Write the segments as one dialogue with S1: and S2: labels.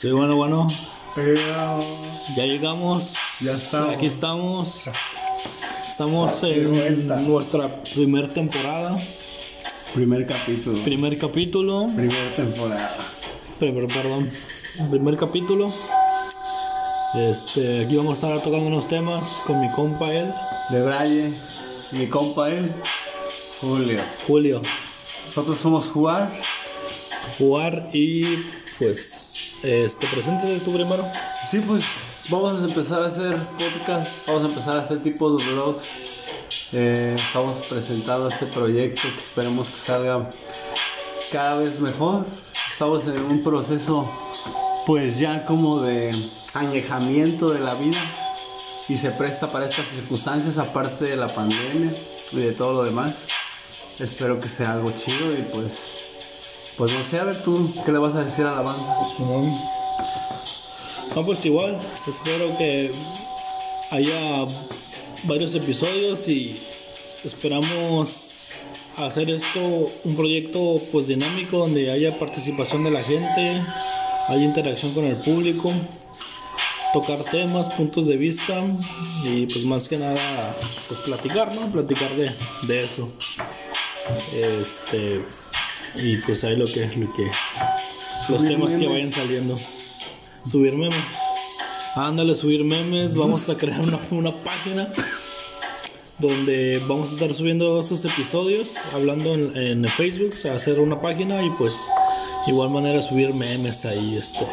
S1: Sí, bueno, bueno. Ya llegamos.
S2: ya estamos.
S1: Aquí estamos. Estamos en nuestra primer temporada.
S2: Primer capítulo.
S1: Primer capítulo.
S2: Primera temporada.
S1: Primer, perdón. Primer capítulo. Este, aquí vamos a estar tocando unos temas con mi compa él,
S2: De Braille, mi compa él, Julio.
S1: Julio.
S2: Nosotros somos Jugar.
S1: Jugar y pues este preséntate tú primero.
S2: Sí, pues vamos a empezar a hacer podcast. Vamos a empezar a hacer tipo de vlogs. Eh, estamos presentando este proyecto que esperemos que salga cada vez mejor. Estamos en un proceso, pues ya como de añejamiento de la vida y se presta para estas circunstancias, aparte de la pandemia y de todo lo demás. Espero que sea algo chido y pues, pues no ver tú, ¿qué le vas a decir a la banda?
S1: No, pues igual, espero que haya varios episodios y esperamos hacer esto un proyecto pues dinámico donde haya participación de la gente, haya interacción con el público, tocar temas, puntos de vista y pues más que nada pues platicar, ¿no? Platicar de, de eso. Este y pues ahí lo que, lo que los temas que vayan saliendo. Subir memes. Ándale, subir memes. Vamos a crear una, una página donde vamos a estar subiendo estos episodios, hablando en, en Facebook, o sea, hacer una página y pues igual manera subir memes ahí, este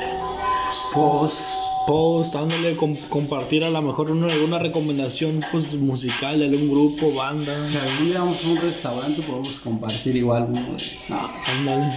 S2: Pues
S1: post, com- compartir a lo mejor una, alguna recomendación pues musical de algún grupo, banda,
S2: Si algún día vamos a un restaurante podemos compartir igual uno de- no,
S1: ándale,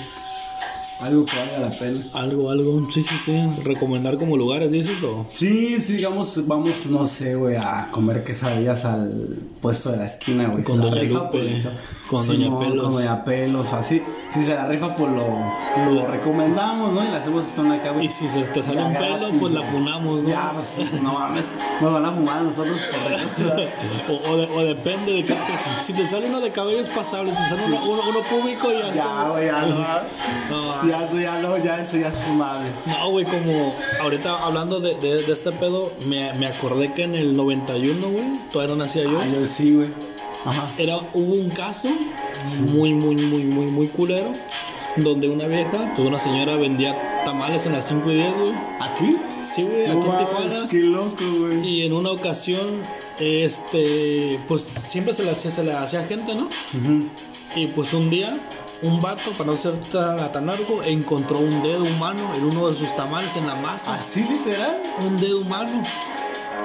S2: algo que valga la pena.
S1: algo, algo, sí, sí, sí, recomendar como lugares, dices o
S2: Sí, sí, digamos, vamos, no sé, güey, a comer quesadillas al puesto de la esquina, güey.
S1: Con
S2: Se la
S1: Doña
S2: rifa,
S1: Lupe,
S2: pues, eso.
S1: con Doña
S2: Simón,
S1: Pelos.
S2: Con Doña Pelos, así. Si se la rifa, pues lo, lo recomendamos, ¿no? Y le hacemos esto en la cabeza.
S1: y si se te sale un pelo, pues la funamos, ¿no?
S2: Ya, pues, no mames, nos van a fumar a nosotros, correcto.
S1: O, o de- o depende de qué. Si te sale uno de cabello es pasable, si te sale uno, uno, uno público ya
S2: ya, güey, ya no.
S1: No,
S2: Ya, eso ya no, ya eso ya es fumable.
S1: No, güey, como ahorita hablando de, de, de este pedo, me, me acordé que en el 91, güey, todavía no nacía yo.
S2: Ay, yo sí, güey. Ajá.
S1: Era, hubo un caso muy, muy, muy, muy, muy culero, donde una vieja, pues una señora vendía tamales en las 5 y 10, güey.
S2: ¿Aquí?
S1: Sí, güey,
S2: No
S1: aquí en Tijuana.
S2: qué loco, güey.
S1: Y en una ocasión, este, pues siempre se le hacía, se hacía gente, ¿no?
S2: Ujú.
S1: Y pues un día, un vato, para no ser tan, tan largo, encontró un dedo humano en uno de sus tamales en la masa.
S2: ¿Así literal?
S1: Un dedo humano.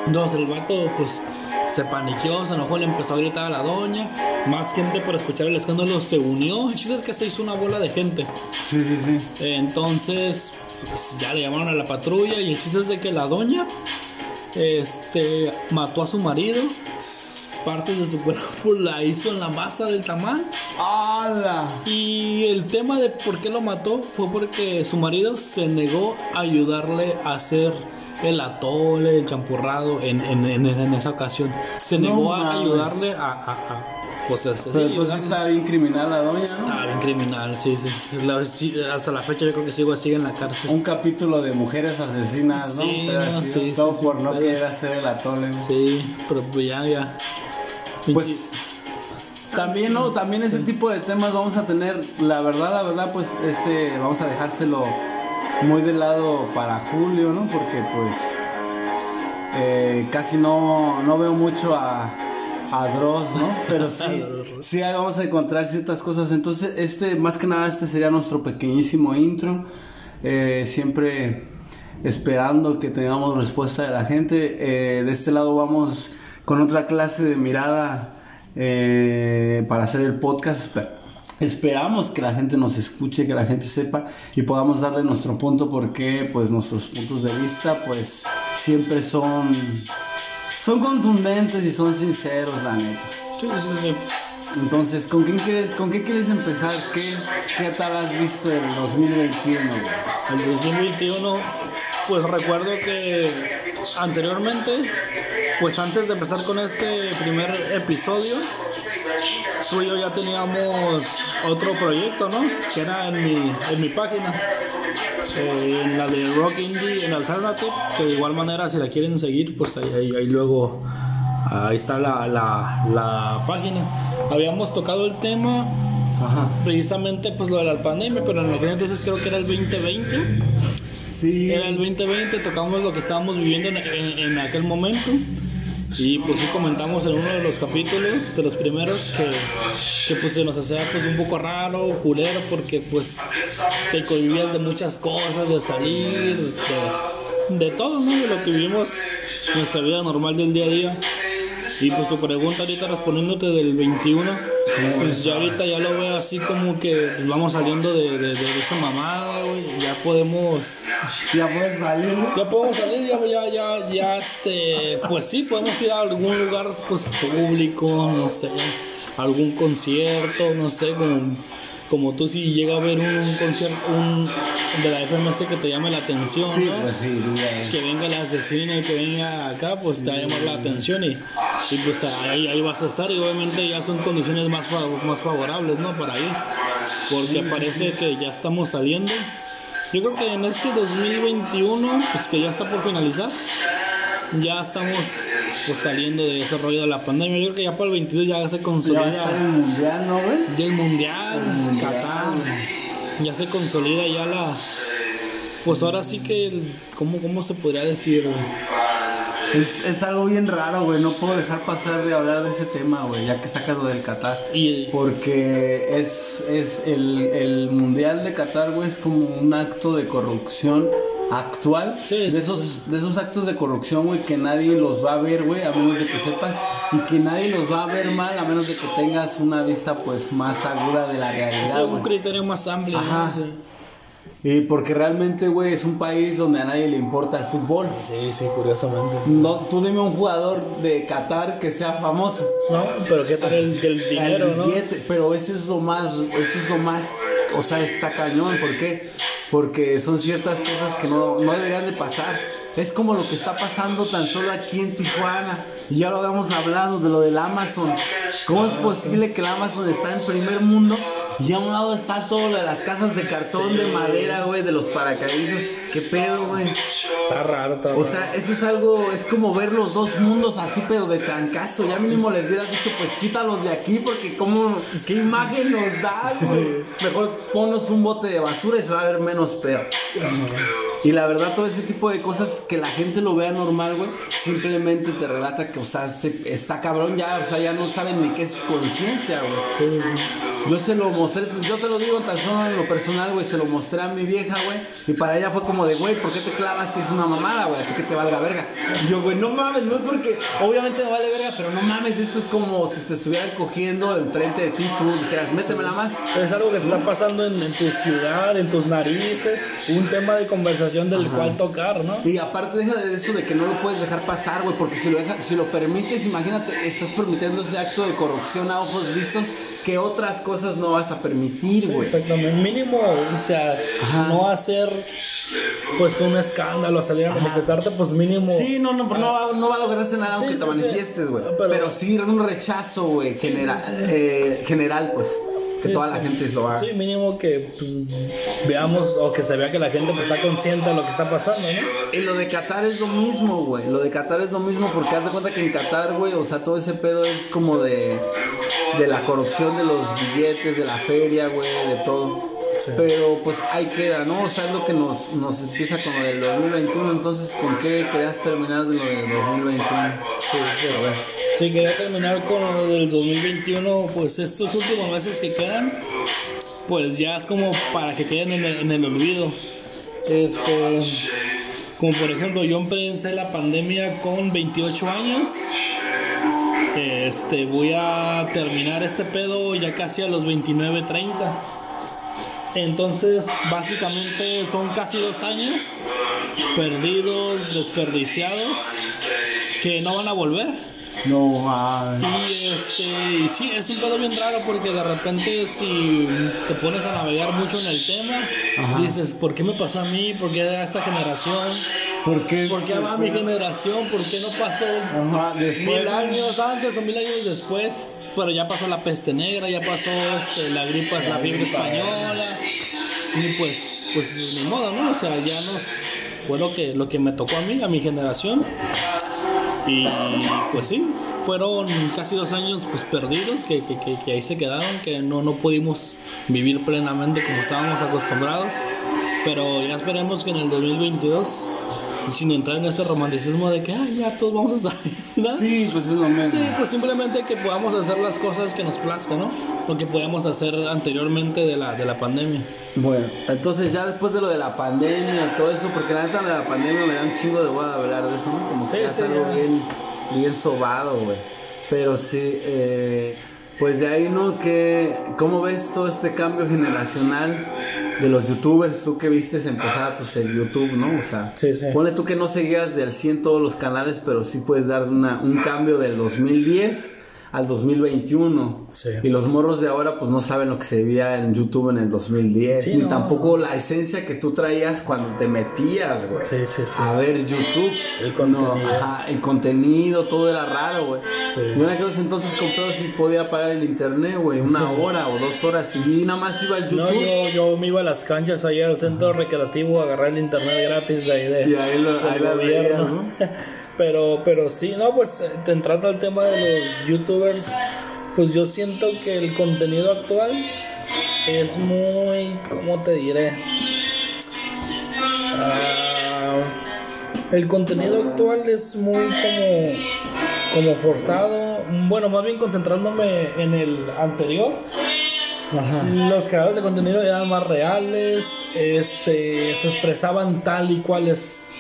S1: Entonces el vato, pues, se paniqueó, se enojó, le empezó a gritar a la doña. Más gente por escuchar el escándalo se unió. El chiste es que se hizo una bola de gente.
S2: Sí, sí, sí.
S1: Entonces, pues, ya le llamaron a la patrulla y el chiste es de que la doña, este, mató a su marido. Partes de su cuerpo la hizo en la masa del tamal.
S2: ¡Hala!
S1: Y el tema de por qué lo mató fue porque su marido se negó a ayudarle a hacer el atole, el champurrado en, en, en- en esa ocasión. Se
S2: No
S1: negó a
S2: mames.
S1: ayudarle a... a, a- pues a- sí,
S2: Pero entonces
S1: ayudarle.
S2: está bien criminal la doña, ¿no?
S1: Estaba bien criminal, sí, sí. La- sí, Hasta la fecha yo creo que sigue, sigue en la cárcel.
S2: Un capítulo de mujeres asesinas, ¿no?
S1: Sí, no, sí,
S2: Todo por no querer hacer el atole.
S1: Sí, pero pues ya, ya.
S2: Pues también, ¿no? También ese tipo de temas vamos a tener, la verdad, la verdad, pues ese, vamos a dejárselo muy de lado para Julio, ¿no? Porque pues eh, casi no, no veo mucho a, a Dross, ¿no? Pero sí, sí ahí vamos a encontrar ciertas cosas. Entonces, este, más que nada, este sería nuestro pequeñísimo intro. Eh, siempre esperando que tengamos respuesta de la gente. Eh, de este lado vamos con otra clase de mirada eh, para hacer el podcast. Espe- Esperamos que la gente nos escuche, que la gente sepa y podamos darle nuestro punto porque pues nuestros puntos de vista pues siempre son son contundentes y son sinceros, la neta.
S1: Sí, sí, sí.
S2: Entonces, ¿con quién quieres, con qué quieres empezar? ¿Qué, qué tal has visto el 2021? güey?
S1: El 2021, pues recuerdo que anteriormente, pues antes de empezar con este primer episodio, tú y yo ya teníamos otro proyecto, ¿no? Que era en mi, en mi página, eh, en la de Rock Indie en Alternative, que de igual manera si la quieren seguir, pues ahí, ahí, ahí luego, ahí está la, la, la página. Habíamos tocado el tema
S2: Ajá.
S1: precisamente pues lo de la pandemia, pero en aquel entonces creo que era el 2020.
S2: Sí.
S1: Era el 2020, tocamos lo que estábamos viviendo en, en- en aquel momento. Y pues sí comentamos en uno de los capítulos, de los primeros, que, que pues se nos hacía pues un poco raro, culero, porque pues te cohibías de muchas cosas, de salir, de, de todo, ¿no? De lo que vivimos, nuestra vida normal del día a día. Y pues tu pregunta ahorita respondiéndote del 21, pues ya ahorita ya lo veo así como que pues, vamos saliendo de, de, de esa mamada, güey, ya podemos
S2: Ya puedes salir, ¿no?
S1: ya podemos salir, ya, ya, ya, ya, este, pues sí, podemos ir a algún lugar, pues, público, no sé, algún concierto, no sé, como, como tú si llega a ver un, concierto, un, de la FMS que te llame la atención,
S2: Sí,
S1: ¿no?
S2: pues sí.
S1: Que venga el asesino y que venga acá, pues te va a llamar la atención y, y pues ahí, ahí vas a estar y obviamente ya son condiciones más, más favorables, ¿no? Para ir, porque parece que ya estamos saliendo. Yo creo que en este 2021, pues que ya está por finalizar, ya estamos pues saliendo de ese rollo de la pandemia. Yo creo que ya para el 22 ya se
S2: Ya
S1: consolida
S2: estar el mundial, ¿no, güey?
S1: ya el mundial,
S2: El mundial.
S1: Qatar, ya se consolida ya la... Pues ahora sí que, el- ¿cómo, cómo se podría decir? güey?
S2: Es, es algo bien raro, güey. No puedo dejar pasar de hablar de ese tema, güey, ya que sacas lo del Qatar.
S1: Y,
S2: Porque es, es el, el Mundial de Qatar, güey, es como un acto de corrupción actual.
S1: Sí,
S2: de, esos, de esos actos de corrupción, güey, que nadie los va a ver, güey, a menos de que sepas. Y que nadie los va a ver mal, a menos de que tengas una vista, pues, más aguda de la realidad,
S1: un
S2: güey.
S1: criterio más amplio. ¿no?
S2: Ajá.
S1: Sí.
S2: Y porque realmente, güey, es un país donde a nadie le importa el fútbol.
S1: Sí, sí, curiosamente.
S2: No, tú dime un jugador de Qatar que sea famoso.
S1: No, pero qué tal el, el dinero,
S2: El
S1: ¿no?
S2: billete, pero eso es lo más, eso es lo más, o sea, está cañón, ¿por qué? Porque son ciertas cosas que no, no deberían de pasar. Es como lo que está pasando tan solo aquí en Tijuana. Y ya lo habíamos hablado de lo del Amazon. ¿Cómo es posible que el Amazon está en primer mundo y a un lado está todo lo de las casas de cartón, de madera, güey, de los paracaídas? ¿Qué pedo, güey?
S1: Está raro, está raro.
S2: O sea, eso es algo, es como ver los dos mundos así, pero de trancazo. Ya mínimo les hubieras dicho, pues quítalos de aquí, porque cómo, qué imagen nos da, güey. Mejor ponnos un bote de basura y se va a ver menos peor. Y la verdad, todo ese tipo de cosas que la gente lo vea normal, güey, simplemente te relata que, o sea, este, está cabrón ya, o sea, ya no saben ni qué es conciencia, güey.
S1: Sí, sí.
S2: Yo se lo mostré, yo te lo digo tan solo en lo personal, güey, se lo mostré a mi vieja, güey, y para ella fue como de, güey, ¿por qué te clavas si es una mamada, güey? A ti que te valga verga. Y yo, güey, no mames, no es porque, obviamente me vale verga, pero no mames, esto es como si te estuvieran cogiendo enfrente de ti, tú dijeras, métemela más.
S1: Es algo que te está pasando en, en tu ciudad, en tus narices, un tema de conversación del cual tocar, ¿no?
S2: Y aparte deja de eso de que no lo puedes dejar pasar, güey, porque si lo, deja- si lo permites, imagínate, estás permitiendo ese acto de corrupción a ojos vistos que otras cosas no vas a permitir, güey.
S1: Exactamente, mínimo, o sea,
S2: Ajá.
S1: no hacer pues un escándalo, salir a manifestarte, pues mínimo.
S2: Sí, no, no, pero no va, no va a lograrse nada
S1: Sí,
S2: aunque te
S1: sí,
S2: manifiestes, güey.
S1: Pero-
S2: Pero, sí un rechazo, güey, general, eh, general, pues, que
S1: Sí,
S2: toda
S1: sí.
S2: la gente lo haga.
S1: Sí, mínimo que pues, veamos o que se vea que la gente pues, está consciente de lo que está pasando, ¿no?
S2: Y lo de Qatar es lo mismo, güey. Lo de Qatar es lo mismo porque haz de cuenta que en Qatar, güey, o sea, todo ese pedo es como de, de la corrupción de los billetes, de la feria, güey, de todo.
S1: Sí.
S2: Pero pues ahí queda, ¿no? O sea, es lo que nos, nos empieza con lo del 2021. Entonces, ¿con qué querías terminar de lo del 2021?
S1: Sí, pues, sí, quería terminar con lo del 2021, pues estos últimos meses que quedan, pues ya es como para que queden en el, en el olvido. Este, como por ejemplo, yo empecé la pandemia con 28 años. Este, voy a terminar este pedo ya casi a los 29, 30. Entonces, básicamente son casi dos años perdidos, desperdiciados, que no van a volver.
S2: No, mames.
S1: Y este, y sí, es un pedo bien raro porque de repente si te pones a navegar mucho en el tema,
S2: Ajá.
S1: dices, ¿por qué me pasó a mí? ¿Por qué a esta generación?
S2: ¿Por qué?
S1: ¿Por qué a mi generación? ¿Por qué no pasó
S2: Ajá, después.
S1: mil años antes o mil años después? pero ya pasó la peste negra, ya pasó este, la gripa, la, fiebre española. Y pues, pues ni modo, ¿no? O sea, ya nos fue lo que, lo que me tocó a mí, a mi generación. Y pues sí, fueron casi dos años pues perdidos que, que, ahí se quedaron, que no, no pudimos vivir plenamente como estábamos acostumbrados. Pero ya esperemos que en el 2022 sin entrar en este romanticismo de que Ay, ya todos vamos a salir.
S2: Sí, pues es lo mismo.
S1: Sí, pues simplemente que podamos hacer las cosas que nos plazca, ¿no? Lo que podíamos hacer anteriormente de la, de la pandemia.
S2: Bueno, entonces ya después de lo de la pandemia y todo eso, porque la neta de la pandemia me da un chingo de guada hablar de eso, ¿no? Como si sí, algo bien, bien sobado, güey. Pero sí, eh, pues de ahí, ¿no? Que, ¿Cómo ves todo este cambio generacional? De los youtubers, tú que viste empezar pues el YouTube, ¿no? O sea, sí, pone tú que no seguías del 100 todos los canales, pero sí puedes dar una, un cambio del 2010 al 2021. Y los morros de ahora pues no saben lo que se veía en YouTube en el 2010, ni tampoco la esencia que tú traías cuando te metías, güey. A ver YouTube.
S1: El contenido.
S2: el contenido, todo era raro, güey. Yo en aquellos entonces con pedo sí podía pagar el internet, güey, una hora o dos horas y nada más iba al YouTube. No,
S1: yo, yo me iba a las canchas ahí al centro recreativo a agarrar el internet gratis de ahí de.
S2: Y ahí, lo, ahí la veía, ¿no?
S1: Pero, pero sí, no, pues eh, entrando al tema de los youtubers, pues yo siento que el contenido actual es muy, ¿cómo te diré? Ah, el contenido actual es muy como, como forzado, bueno, más bien concentrándome en el anterior. Los creadores de contenido eran más reales, este, se expresaban tal y cuales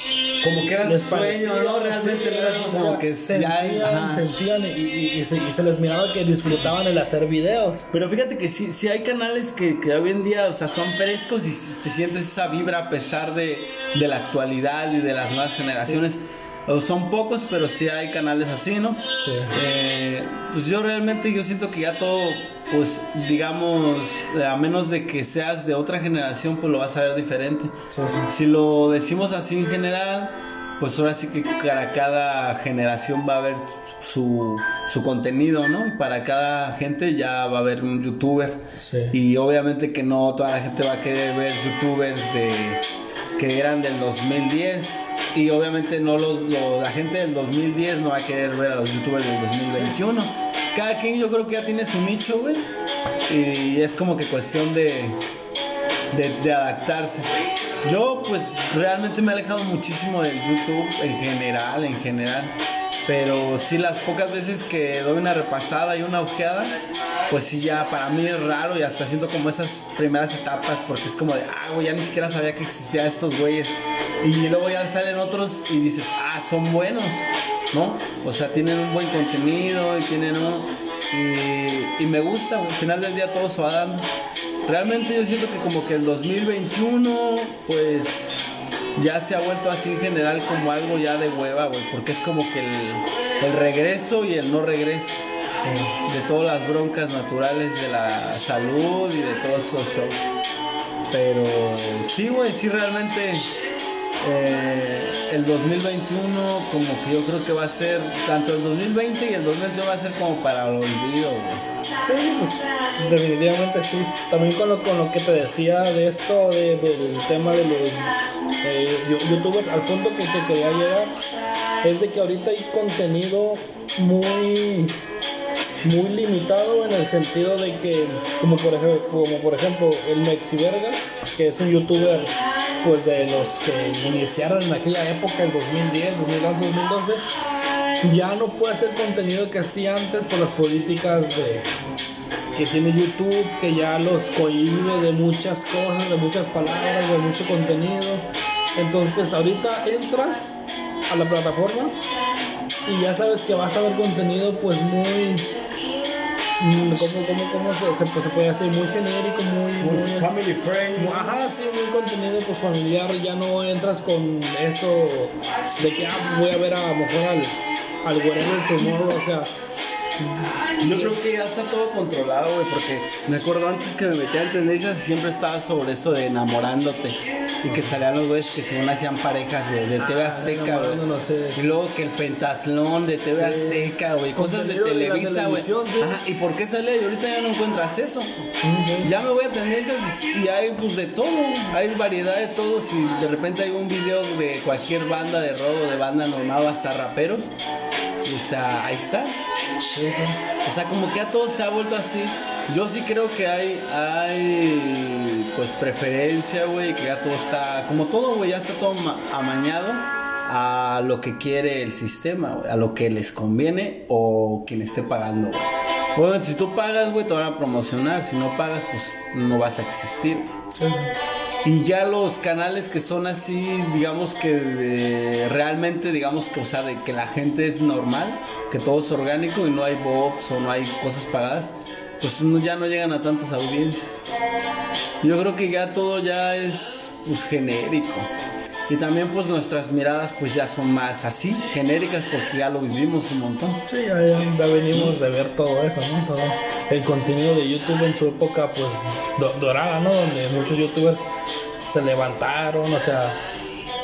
S2: como que era su sueño, ¿no? Realmente era como que
S1: sentían, sentían y, se, les miraba que disfrutaban el hacer videos.
S2: Pero fíjate que sí, sí hay canales que, que hoy en día, o sea, son frescos y te sientes esa vibra a pesar de, de la actualidad y de las nuevas generaciones. Son pocos, pero sí hay canales así, ¿no? Sí. Eh, pues yo realmente yo siento que ya todo, pues digamos, a menos de que seas de otra generación, pues lo vas a ver diferente. Sí, sí. Si lo decimos así en general, pues ahora sí que para cada generación va a haber su, su contenido, ¿no? Y para cada gente ya va a haber un youtuber. Sí. Y obviamente que no toda la gente va a querer ver youtubers de que eran del 2010 y obviamente no los, la gente del 2010 no va a querer ver a los youtubers del 2021. Cada quien yo creo que ya tiene su nicho, güey. Y es como que cuestión de, de, adaptarse. Yo pues realmente me he alejado muchísimo del YouTube en general, en general. Pero sí las pocas veces que doy una repasada y una ojeada, pues sí ya para mí es raro y hasta siento como esas primeras etapas porque es como de, ah, güey, ya ni siquiera sabía que existían estos güeyes. Y luego ya salen otros y dices, ah, son buenos, ¿no? O sea, tienen un buen contenido y tienen un... Y, me gusta, al final del día todo se va dando. Realmente yo siento que como que el 2021, pues ya se ha vuelto así en general como algo ya de hueva, güey, porque es como que el, regreso y el no regreso de todas las broncas naturales de la salud y de todos esos shows. Pero sí, güey, sí realmente eh, el 2021 como que yo creo que va a ser, tanto el 2020 y el 2021 va a ser como para el olvido,
S1: Sí, pues definitivamente sí. También con lo, con lo que te decía de esto, de, del tema de los eh, youtubers, al punto que te quería llegar, es de que ahorita hay contenido muy muy limitado en el sentido de que como por ejemplo como por ejemplo el Mexi Vergas que es un youtuber pues de los que iniciaron en aquella época, el 2010, 2011, 2012, ya no puede hacer contenido que hacía antes por las políticas de, que tiene YouTube, que ya los cohibe de muchas cosas, de muchas palabras, de mucho contenido. Entonces ahorita entras a las plataformas y ya sabes que vas a ver contenido pues muy Mm, ¿Cómo, cómo, cómo se, se, pues, se, puede hacer? Muy genérico, muy...
S2: Muy, family friendly.
S1: Ajá, sí, muy contenido pues familiar. Ya no entras con eso de que ah, voy a ver a, lo mejor al, al Whatever Tomorrow, o sea...
S2: Yo creo que ya está todo controlado, güey, porque me acuerdo antes que me metía en tendencias y siempre estaba sobre eso de enamorándote. y que salían los güeyes que según hacían parejas, güey, de TV
S1: Ah,
S2: Azteca, güey. Y luego que el pentatlón de TV. Azteca, güey, cosas de Televisa, güey. Ajá, ¿y por qué sale? Y ahorita ya no encuentras eso. Ya me voy a tendencias y hay pues de todo, hay variedad de todo. Si de repente hay un video de cualquier banda de robo, de banda normal hasta raperos, o sea, ahí está. O sea, como que ya todo se ha vuelto así. Yo sí creo que hay, hay pues preferencia, güey, que ya todo está, como todo, güey, ya está todo ma- amañado a lo que quiere el sistema, a lo que les conviene o quien esté pagando, güey. Bueno, si tú pagas, güey, te van a promocionar. Si no pagas, pues no vas a existir.
S1: Sí.
S2: Y ya los canales que son así, digamos que de- realmente, digamos que, o sea, de que la gente es normal, que todo es orgánico y no hay bots o no hay cosas pagadas, pues ya no llegan a tantas audiencias. Yo creo que ya todo ya es pues genérico. Y también pues nuestras miradas pues ya son más así, genéricas, porque ya lo vivimos un montón.
S1: Sí, ya, ya- venimos de ver todo eso, ¿no? Todo el contenido de YouTube en su época, pues, do- dorada, ¿no? Donde muchos youtubers se levantaron, o sea,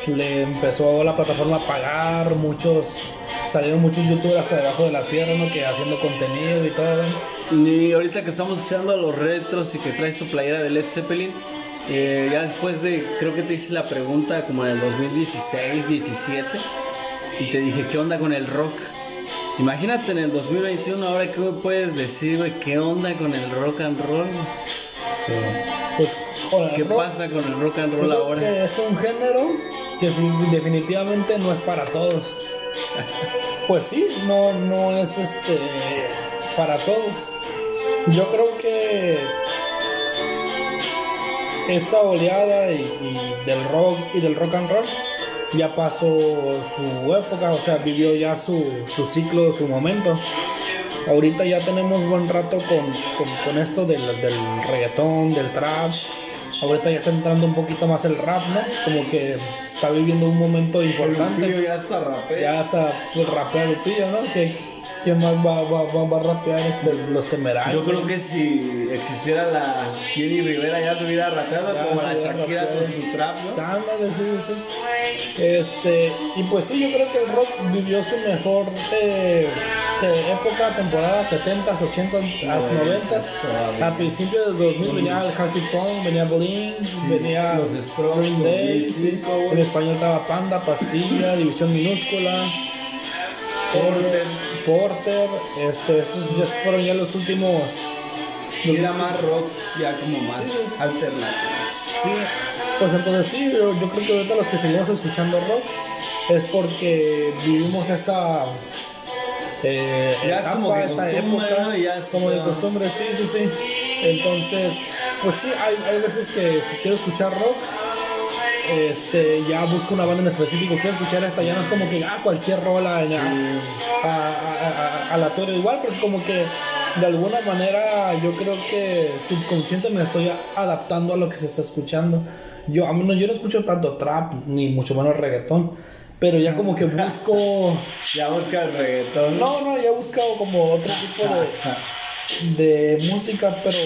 S1: le empezó la plataforma a pagar, muchos, salieron muchos youtubers hasta debajo de la tierra, ¿no? Que haciendo contenido y todo, ¿no?
S2: Y ahorita que estamos echando a los retros y que traes su playera de Led Zeppelin, eh, ya después de, creo que te hice la pregunta como en el 2016, 17, y te dije, ¿qué onda con el rock? Imagínate en el 2021, ahora qué me puedes decir, güey, ¿qué onda con el rock and roll?
S1: Pues, ahora,
S2: ¿Qué
S1: rock-
S2: pasa con el rock and roll
S1: creo
S2: ahora?
S1: que es un género que fi- definitivamente no es para todos. Pues sí, no, no es este para todos. Yo creo que esa oleada y, y del rock y del rock and roll ya pasó su época, o sea, vivió ya su, su ciclo, su momento. Ahorita ya tenemos buen rato con, con, con esto del, del reggaetón, del trap. Ahorita ya está entrando un poquito más el rap, ¿no? Como que está viviendo un momento importante.
S2: ya está rapero.
S1: Ya hasta pues, rapea Lupillo, ¿no? Que, ¿Quién más va, va, va, va a rapear este, los temerarios?
S2: Yo creo que si existiera la Jenny Rivera ya estuviera rapeando
S1: Ya
S2: como la Shakira
S1: rapeado.
S2: con su trap, ¿no?
S1: Ándale, sí, sí. Este, y pues sí, yo creo que el rock vivió su mejor eh, te- época, temporada 70s, 80s, hasta 90s. A principios de 2000 venía el Happy Pong, venía Blink, venía
S2: los Strokes,
S1: Green Day,
S2: 2005,
S1: sí.
S2: güey.
S1: en español estaba Panda, Pastilla, División Minúscula.
S2: Porter.
S1: Porter, este, esos ya fueron ya los últimos.
S2: Y era más rock, ya como más
S1: Sí,
S2: alternativo.
S1: Sí, pues entonces sí, yo, yo creo que ahorita los que seguimos escuchando rock es porque vivimos esa. eh,
S2: Ya es como de costumbre, ¿no? Y ya es
S1: como de costumbre, sí, sí, sí. Entonces, pues sí, hay, hay veces que si quiero escuchar rock, este, ya busco una banda en específico, quiero escuchar esta, ya no es como que, ah, cualquier rola en- a, a, a- a- aleatorio igual, porque como que de alguna manera yo creo que subconsciente me estoy adaptando a lo que se está escuchando. Yo, no, yo no escucho tanto trap, ni mucho menos reggaetón, pero ya como que busco...
S2: Ya busca el reggaetón.
S1: No, no, ya he buscado como otro tipo de, de música, pero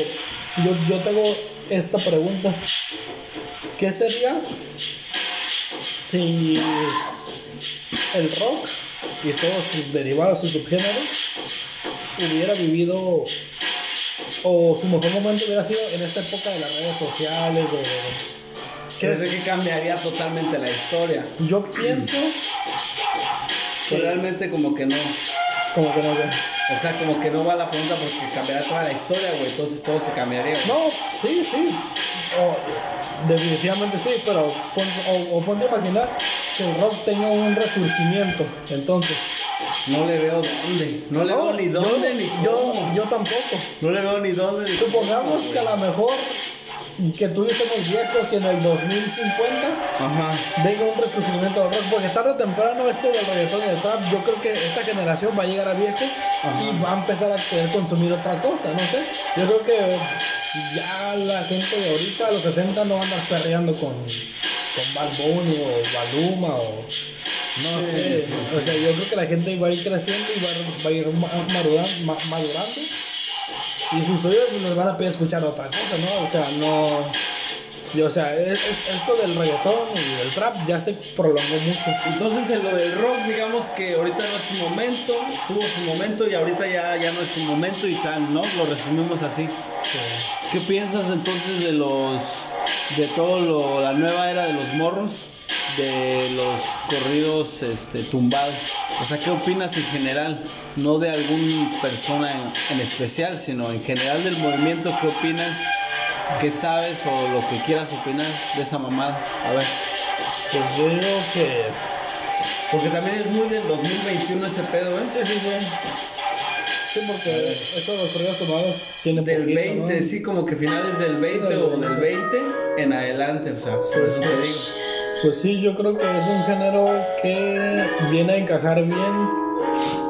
S1: yo, yo tengo esta pregunta. ¿Qué sería si el rock y todos sus derivados, sus subgéneros, hubiera vivido o su mejor momento hubiera sido en esta época de las redes sociales? de-
S2: Quiere decir que cambiaría totalmente la historia.
S1: yo pienso que
S2: Pero realmente como que no.
S1: como que no, güey.
S2: O sea, como que no va la pregunta porque cambiará toda la historia, güey. Entonces todo se cambiaría. güey.
S1: No, sí, sí. Definitivamente sí, pero pon, o, o ponte a imaginar que el rock tenga un resurgimiento. Entonces,
S2: No le veo dónde. No le veo ni
S1: yo-
S2: dónde ni
S1: yo,
S2: cómo.
S1: yo tampoco.
S2: No le veo ni dónde ni
S1: Supongamos
S2: cómo,
S1: que a lo mejor que estemos viejos y en el 2050
S2: Ajá.
S1: venga un resurgimiento del rock, porque tarde o temprano esto del reggaetón y del trap, yo creo que esta generación va a llegar a viejo y va a empezar a querer consumir otra cosa, no sé. Yo creo que ya la gente de ahorita, a los 60, no va a andar perreando con, con Bad Bunny o Baluma o no
S2: Sí,
S1: sé.
S2: sí,
S1: O sea, yo creo que la gente va a ir creciendo y va a, ir ma- maduran- ma- madurando. Y sus oídos les van a pedir escuchar otra cosa, ¿no? O sea, no. Y, o sea, es- es- esto del reggaetón y del trap ya se prolongó mucho.
S2: Entonces en lo del rock, digamos que ahorita no es su momento, tuvo su momento y ahorita ya, ya no es su momento y tal, ¿no? Lo resumimos así. ¿Qué piensas entonces de los de todo lo, la nueva era de los morros, de los corridos este, tumbados? O sea, ¿qué opinas en general? No de alguna persona en, en especial, sino en general del movimiento, ¿qué opinas? ¿Qué sabes o lo que quieras opinar de esa mamada? A ver.
S1: Pues yo digo que.
S2: Porque también es muy del 2021 ese pedo, ¿eh?
S1: Sí, sí, sí. Sí, porque estos los corridos tomados tienen
S2: Del
S1: poquito,
S2: 20,
S1: ¿no?
S2: sí, como que finales del 20
S1: Del
S2: o del
S1: 20.
S2: 20 en adelante, o sea, por eso
S1: sí.
S2: te digo.
S1: Pues sí, yo creo que es un género que viene a encajar bien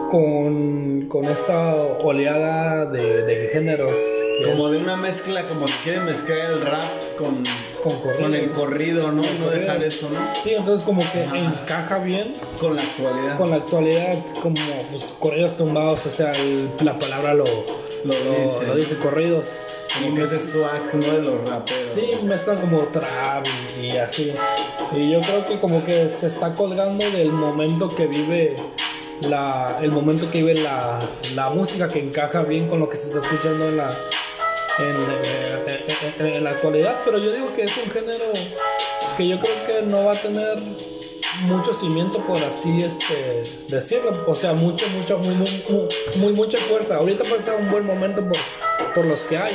S1: con, con esta oleada de, de géneros.
S2: Como
S1: es
S2: de una mezcla, como que quieren mezclar el rap con,
S1: con corrido.
S2: con el corrido, ¿no? No
S1: corrido.
S2: dejar eso, ¿no?
S1: Sí, entonces como que
S2: Ajá.
S1: encaja bien
S2: Con la actualidad.
S1: con la actualidad, como pues, corridos tumbados, o sea, el- la palabra lo,
S2: Lo
S1: lo-
S2: dice.
S1: lo dice corridos.
S2: Como que ese swag, ¿no? De los raperos.
S1: Sí, mezclan como trap y, así. Y yo creo que como que se está colgando del momento que vive la, el momento que vive la, la música que encaja bien con lo que se está escuchando en la, en, la actualidad. Pero yo digo que es un género que yo creo que no va a tener mucho cimiento por así este decirlo o sea mucho mucho muy muy, muy, muy mucha fuerza ahorita ser un buen momento por los que hay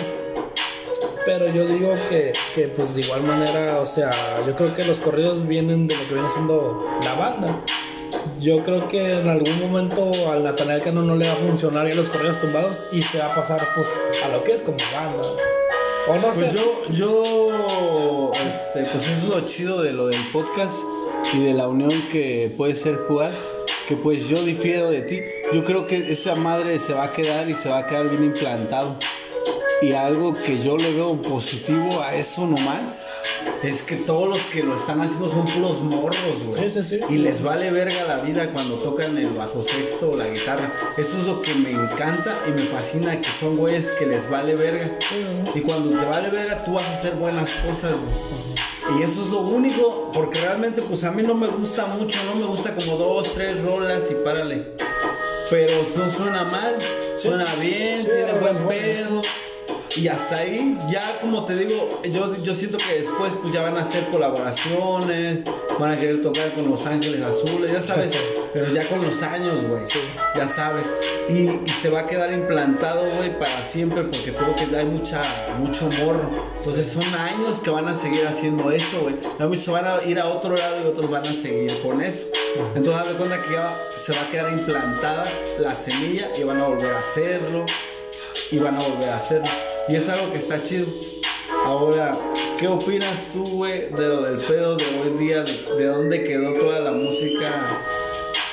S1: pero yo digo que, que, pues de igual manera, o sea, yo creo que los corridos vienen de lo que viene siendo la banda. Yo creo que en algún momento al Natanael Cano no le va a funcionar ya los corridos tumbados y se va a pasar pues a lo que es como banda. O no
S2: Pues
S1: sé.
S2: yo, yo, este, pues eso es lo chido de lo del podcast y de la unión que puede ser jugar, que pues yo difiero de ti. Yo creo que esa madre se va a quedar y se va a quedar bien implantado. Y algo que yo le veo positivo a eso nomás es que todos los que lo están haciendo son puros morros, güey.
S1: Sí, sí, sí.
S2: Y les vale verga la vida cuando tocan el bajo sexto o la guitarra. Eso es lo que me encanta y me fascina, que son güeyes que les vale verga. Y cuando te vale verga, tú vas a hacer buenas cosas, güey. Y eso es lo único, porque realmente, pues a mí no me gusta mucho, no me gusta como dos, tres rolas y párale. Pero no suena mal,
S1: Sí.
S2: suena bien,
S1: Sí,
S2: tiene buen pedo. Y hasta ahí, ya como te digo, yo, yo siento que después pues ya van a hacer colaboraciones, van a querer tocar con Los Ángeles Azules, ya sabes, pero ya con los años, güey,
S1: Sí.
S2: ya sabes. Y, y se va a quedar implantado, güey, para siempre, porque creo que hay mucha, mucho morro. Entonces son años que van a seguir haciendo eso, güey. Muchos van a ir a otro lado y otros van a seguir con eso. Entonces haz de cuenta que ya se va a quedar implantada la semilla y van a volver a hacerlo y van a volver a hacerlo. Y es algo que está chido. Ahora, ¿qué opinas tú, güey, de lo del pedo de hoy día? De, de dónde quedó toda la música,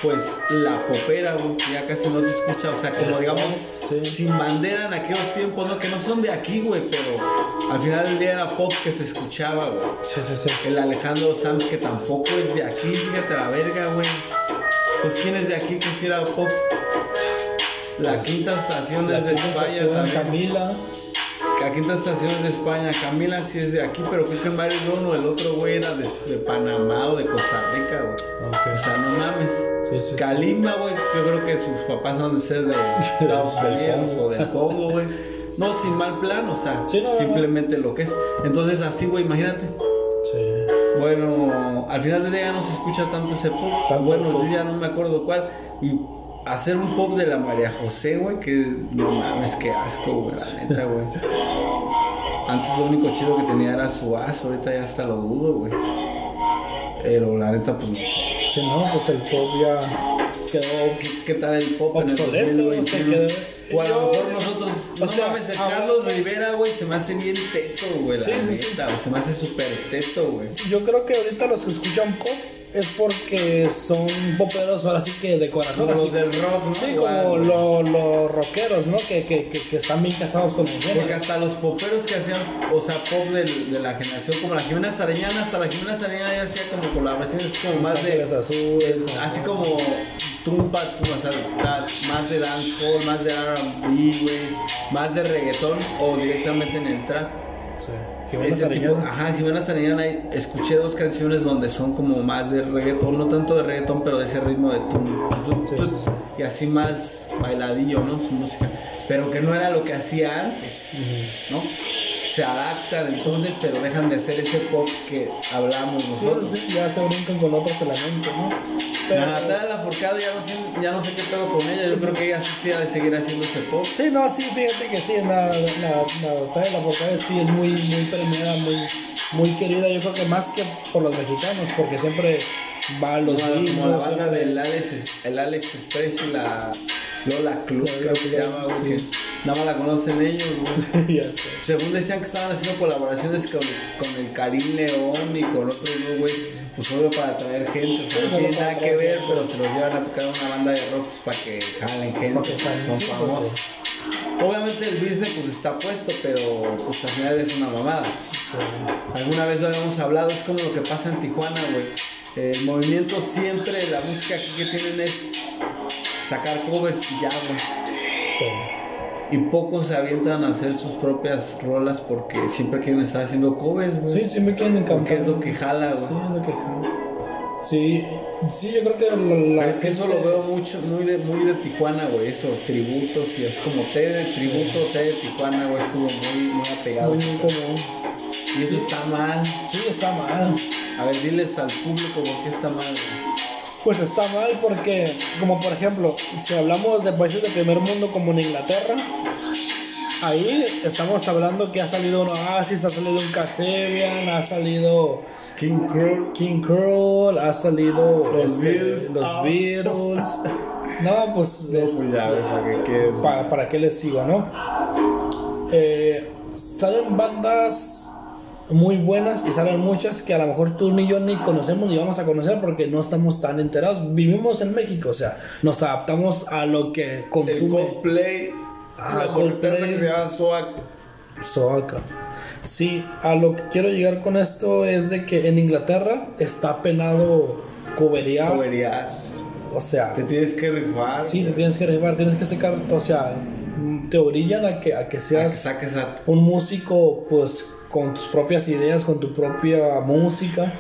S2: pues, la popera, güey, que ya casi no se escucha. O sea, como
S1: El
S2: digamos,
S1: sí.
S2: sin bandera en aquellos tiempos, ¿no? Que no son de aquí, güey, pero al final del día era pop que se escuchaba, güey.
S1: Sí, sí, sí.
S2: El Alejandro Sanz, que tampoco es de aquí, fíjate la verga, güey. Pues, ¿quién es de aquí que hiciera pop? La quinta estación
S1: La
S2: es de
S1: quinta
S2: España
S1: estación,
S2: también.
S1: Camila.
S2: La quinta estación es de España. Camila sí es de aquí, pero creo que Mario uno, el otro güey era de, de Panamá o de Costa Rica, güey. O sea, no mames.
S1: Sí, sí.
S2: Kalimba, güey, yo creo que sus papás han de ser de Estados Unidos o del Congo, güey. No, sin mal plan, o sea,
S1: Sí, no, no, no.
S2: simplemente lo que es. Entonces, así, güey, imagínate.
S1: Sí.
S2: Bueno, al final del día ya no se escucha tanto ese pop. Bueno, yo ya no me acuerdo cuál. Y hacer un pop de la María José, güey, que no mames, qué asco, güey, la neta, güey. Antes lo único chido que tenía era su as, ahorita ya hasta lo dudo, güey. Pero la neta, pues no.
S1: Sí, no, pues el pop ya quedó
S2: ¿Qué, qué tal el pop en el
S1: Obsoleto, o sea,
S2: 2021?
S1: que-
S2: O a lo mejor nosotros,
S1: o
S2: no
S1: sea,
S2: mames, el Carlos Rivera, güey, se me hace bien teto, güey, la
S1: Sí, sí, sí.
S2: neta, güey, se me hace súper teto, güey.
S1: Yo creo que ahorita los que escuchan pop es porque son poperos ahora sí que de corazón.
S2: Como los del rock, ¿no?
S1: Sí, como lo- los rockeros, ¿no? Que, que, que, que están bien casados con el
S2: Porque
S1: género.
S2: hasta los poperos que hacían, o sea, pop de, la generación, como la Jimena Sariñana, hasta la Jimena Sariñana ya hacía como colaboraciones como más de.
S1: Ángeles Azules, como-
S2: así como tumba, o sea, más de dancehall, más de RB, güey, más de reggaetón o directamente en el trap.
S1: Sí.
S2: Ese tipo, ajá, Jimena Sariñana, escuché dos canciones donde son como más de reggaetón, no tanto de reggaetón, pero de ese ritmo de tum, tum,
S1: Sí,
S2: tum,
S1: sí, sí.
S2: y así más bailadillo, ¿no? Su música, pero que no era lo que hacía antes,
S1: Ujú.
S2: ¿no? Se adaptan entonces, pero dejan de hacer ese pop que hablamos nosotros.
S1: sí, ya se brincan con otros elementos, ¿no?
S2: La Natalia Lafourcade ya no, sé, ya no sé qué pedo con ella, yo creo que ella sí ha de seguir haciendo ese pop.
S1: Sí, no, sí, fíjate que sí, la, la, la la portada sí es muy, muy premiada, muy, muy querida, yo creo que más que por los mexicanos, porque siempre va a los
S2: Como, la- como la
S1: gringos,
S2: banda del Alex, el Alex Stretch y la Lola Club, creo que se llama, güey,
S1: sí.
S2: que nada más la conocen ellos, güey. Según decían que estaban haciendo colaboraciones con, con el Karim León y con otros dos, güey, pues obvio para atraer gente, o sea, no
S1: solo
S2: tiene nada que ver, pero se los llevan a tocar una banda de rock pues, para que jalen gente,
S1: que
S2: son
S1: pues,
S2: famosos. Obviamente el business pues está puesto, pero pues al final es una mamada. Alguna vez lo habíamos hablado, es como lo que pasa en Tijuana, güey. El movimiento siempre, la música aquí que tienen es sacar covers y ya, güey.
S1: Sí.
S2: Y pocos se avientan a hacer sus propias rolas porque siempre quieren estar haciendo covers, güey.
S1: Sí, sí me quieren encantar.
S2: Porque es lo que jala, güey.
S1: Sí, es lo que jala. Sí, sí, yo creo que la, la
S2: Pero es que eso lo veo mucho, muy de, muy de Tijuana, güey, eso, tributos, y es como té de tributo, té de Tijuana, güey, es como muy, muy apegado.
S1: muy común.
S2: Y eso está mal.
S1: Sí, está mal.
S2: A ver, diles al público por qué está mal.
S1: Pues está mal porque, como por ejemplo, si hablamos de países de primer mundo como en Inglaterra, ahí estamos hablando que ha salido un Oasis, ha salido un Casabian, ha salido
S2: King Crow.
S1: King Cruel, ha salido
S2: Los
S1: este,
S2: Beatles.
S1: los
S2: Ah.
S1: Beatles. No, pues
S2: No,
S1: es-
S2: pues ya, para que quedes.
S1: pa- para que les siga, ¿no? Eh, salen bandas muy buenas y salen muchas que a lo mejor tú ni yo ni conocemos ni vamos a conocer porque no estamos tan enterados. Vivimos en México, o sea, nos adaptamos a lo que
S2: El
S1: consume
S2: Coldplay.
S1: Ah,
S2: la
S1: Coldplay.
S2: Que se llama.
S1: Soaca. Sí, a lo que quiero llegar con esto es de que en Inglaterra está penado coberear,
S2: Coverear.
S1: o sea,
S2: Te tienes que rifar.
S1: sí, te tienes que arribar, tienes que sacar, o sea, te orillan a que, a que
S2: A que
S1: seas
S2: saques a.
S1: un músico pues con tus propias ideas, con tu propia música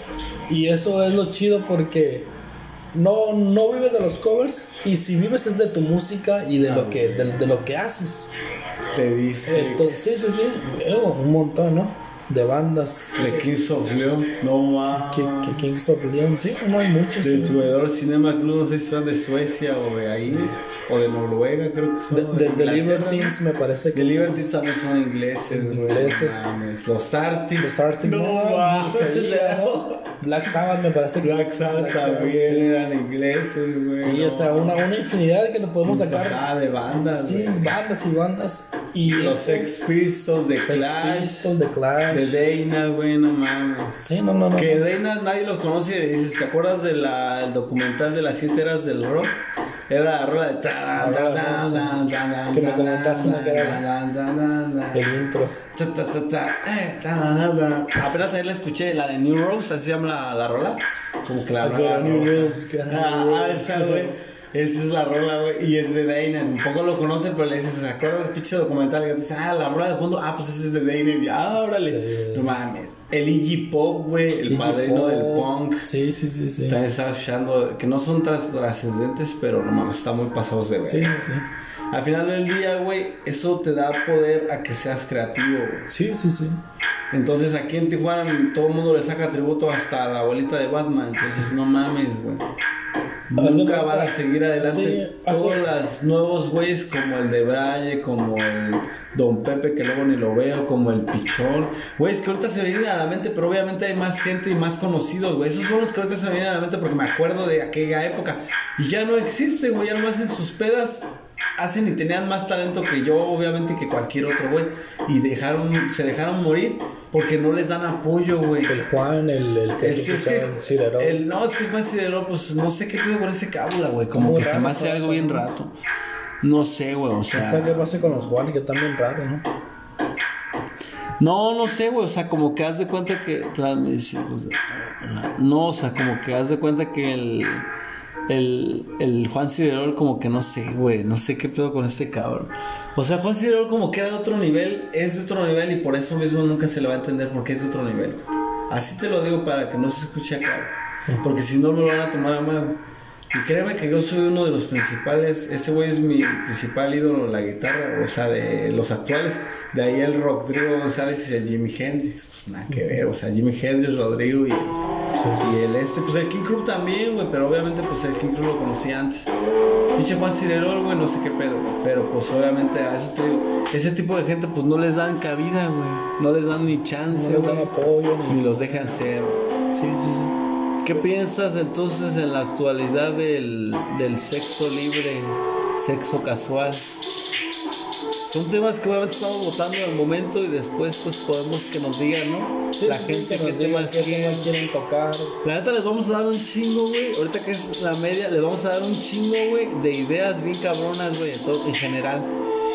S1: y eso es lo chido porque no, no vives de los covers y si vives es de tu música y de
S2: Ah,
S1: lo que
S2: güey.
S1: de, de lo que haces.
S2: Te dice.
S1: Entonces, sí, sí, sí, un montón, ¿no? De bandas.
S2: de Kings of Leon. No mames.
S1: Que, que Kings of Leon, sí, no hay muchos.
S2: De
S1: sí.
S2: Tuedor Cinema Club, no sé si son de Suecia o de ahí. O de Noruega, creo que son.
S1: De, de- de Libertines me parece
S2: The
S1: que
S2: Libertines también son ingleses.
S1: Ingleses.
S2: no. Los Arctic.
S1: los Arctic
S2: No
S1: ahí, ¿no? Black Sabbath me parece que
S2: Black Sabbath
S1: Black Sabbath,
S2: también
S1: sí.
S2: eran ingleses, güey.
S1: Sí,
S2: no
S1: o sea, una, una infinidad que nos podemos sacar.
S2: Ajá, de bandas.
S1: Sí,
S2: güey.
S1: bandas y bandas. Y
S2: Los Sex Pistols, de
S1: Sex
S2: Clash,
S1: Pistols, The Clash.
S2: de Dana, güey, no mames.
S1: Sí, no, no, no.
S2: Que Dana nadie los conoce dices, ¿te acuerdas del documental de las siete eras del rock? Era la rola de...
S1: El intro.
S2: Eh. Apenas ahí la escuché, la de New Rose, así se llama la, la rola. Como que la
S1: I got
S2: nueva
S1: a new
S2: rosa.
S1: rose, got a new
S2: Ah,
S1: rose.
S2: esa, güey. Esa es la rola, güey. Y es de Dana. Un poco lo conocen, pero le dices, ¿se acuerdas del pinche documental? Y te dice, ah, la rola de fondo. Ah, pues ese es de Dana. Y ah, órale.
S1: Sí.
S2: No mames. El Iggy Pop, güey. El padrino
S1: Pop.
S2: del punk.
S1: Sí, sí, sí, sí.
S2: También estaba escuchando, que no son tras- trascendentes, pero no mames, están muy pasados de ver.
S1: Sí, sí.
S2: Al final del día, güey, eso te da poder a que seas creativo, güey.
S1: Sí, sí, sí.
S2: Entonces aquí en Tijuana todo el mundo le saca tributo hasta la abuelita de Batman. Entonces no mames, güey. Nunca van a seguir adelante
S1: Sí,
S2: todos los nuevos güeyes como el de Braille, como el Don Pepe que luego ni lo veo, como el Pichón. Güeyes que ahorita se me vienen a la mente, pero obviamente hay más gente y más conocidos, güey. Esos son los que ahorita se me vienen a la mente porque me acuerdo de aquella época. Y ya no existen, güey. Ya nomás en sus pedas hacen y tenían más talento que yo, obviamente, que cualquier otro, güey. Y dejaron, se dejaron morir porque no les dan apoyo, güey.
S1: El Juan, el, el que
S2: Es, es
S1: que
S2: el, no, es que Juan Cirero, pues no sé qué pedo con ese cábula, güey. Como que se me hace algo bien rato. No sé, güey, o
S1: ¿Quién sabe qué
S2: sea.
S1: pasa con los Juan? Que están bien raros, ¿no?
S2: No, no sé, güey, o sea, como que haz de cuenta que. Pues, No, o sea, como que haz de cuenta que el. El, el Juan Cirerol como que no sé, güey, no sé qué pedo con este cabrón. O sea, Juan Cirerol como que era de otro nivel, es de otro nivel y por eso mismo nunca se le va a entender porque es de otro nivel. Así te lo digo para que no se escuche acá, porque si no me lo van a tomar a mal. Y créeme que yo soy uno de los principales, ese güey es mi principal ídolo, la guitarra, o sea, de los actuales. De ahí el Rodrigo González y el Jimi Hendrix, pues nada que ver, o sea, Jimi Hendrix, Rodrigo y, y el este, pues el King Crew también, güey, pero obviamente pues el King Crew lo conocí antes. Pinche Juan Cirerol, güey, no sé qué pedo, güey, pero pues obviamente a eso te digo, ese tipo de gente pues no les dan cabida, güey, no les dan ni chance,
S1: No les dan apoyo ni.
S2: ni los dejan ser, güey.
S1: Sí, sí, sí.
S2: ¿Qué piensas entonces en la actualidad del, del sexo libre, sexo casual? Son temas que obviamente estamos votando en el momento y después pues podemos que nos digan, ¿no?
S1: Sí,
S2: la
S1: sí,
S2: gente
S1: que
S2: qué temas
S1: quieren tocar.
S2: La neta les vamos a dar un chingo, güey. Ahorita que es la media, les vamos a dar un chingo, güey, de ideas bien cabronas, güey, en general.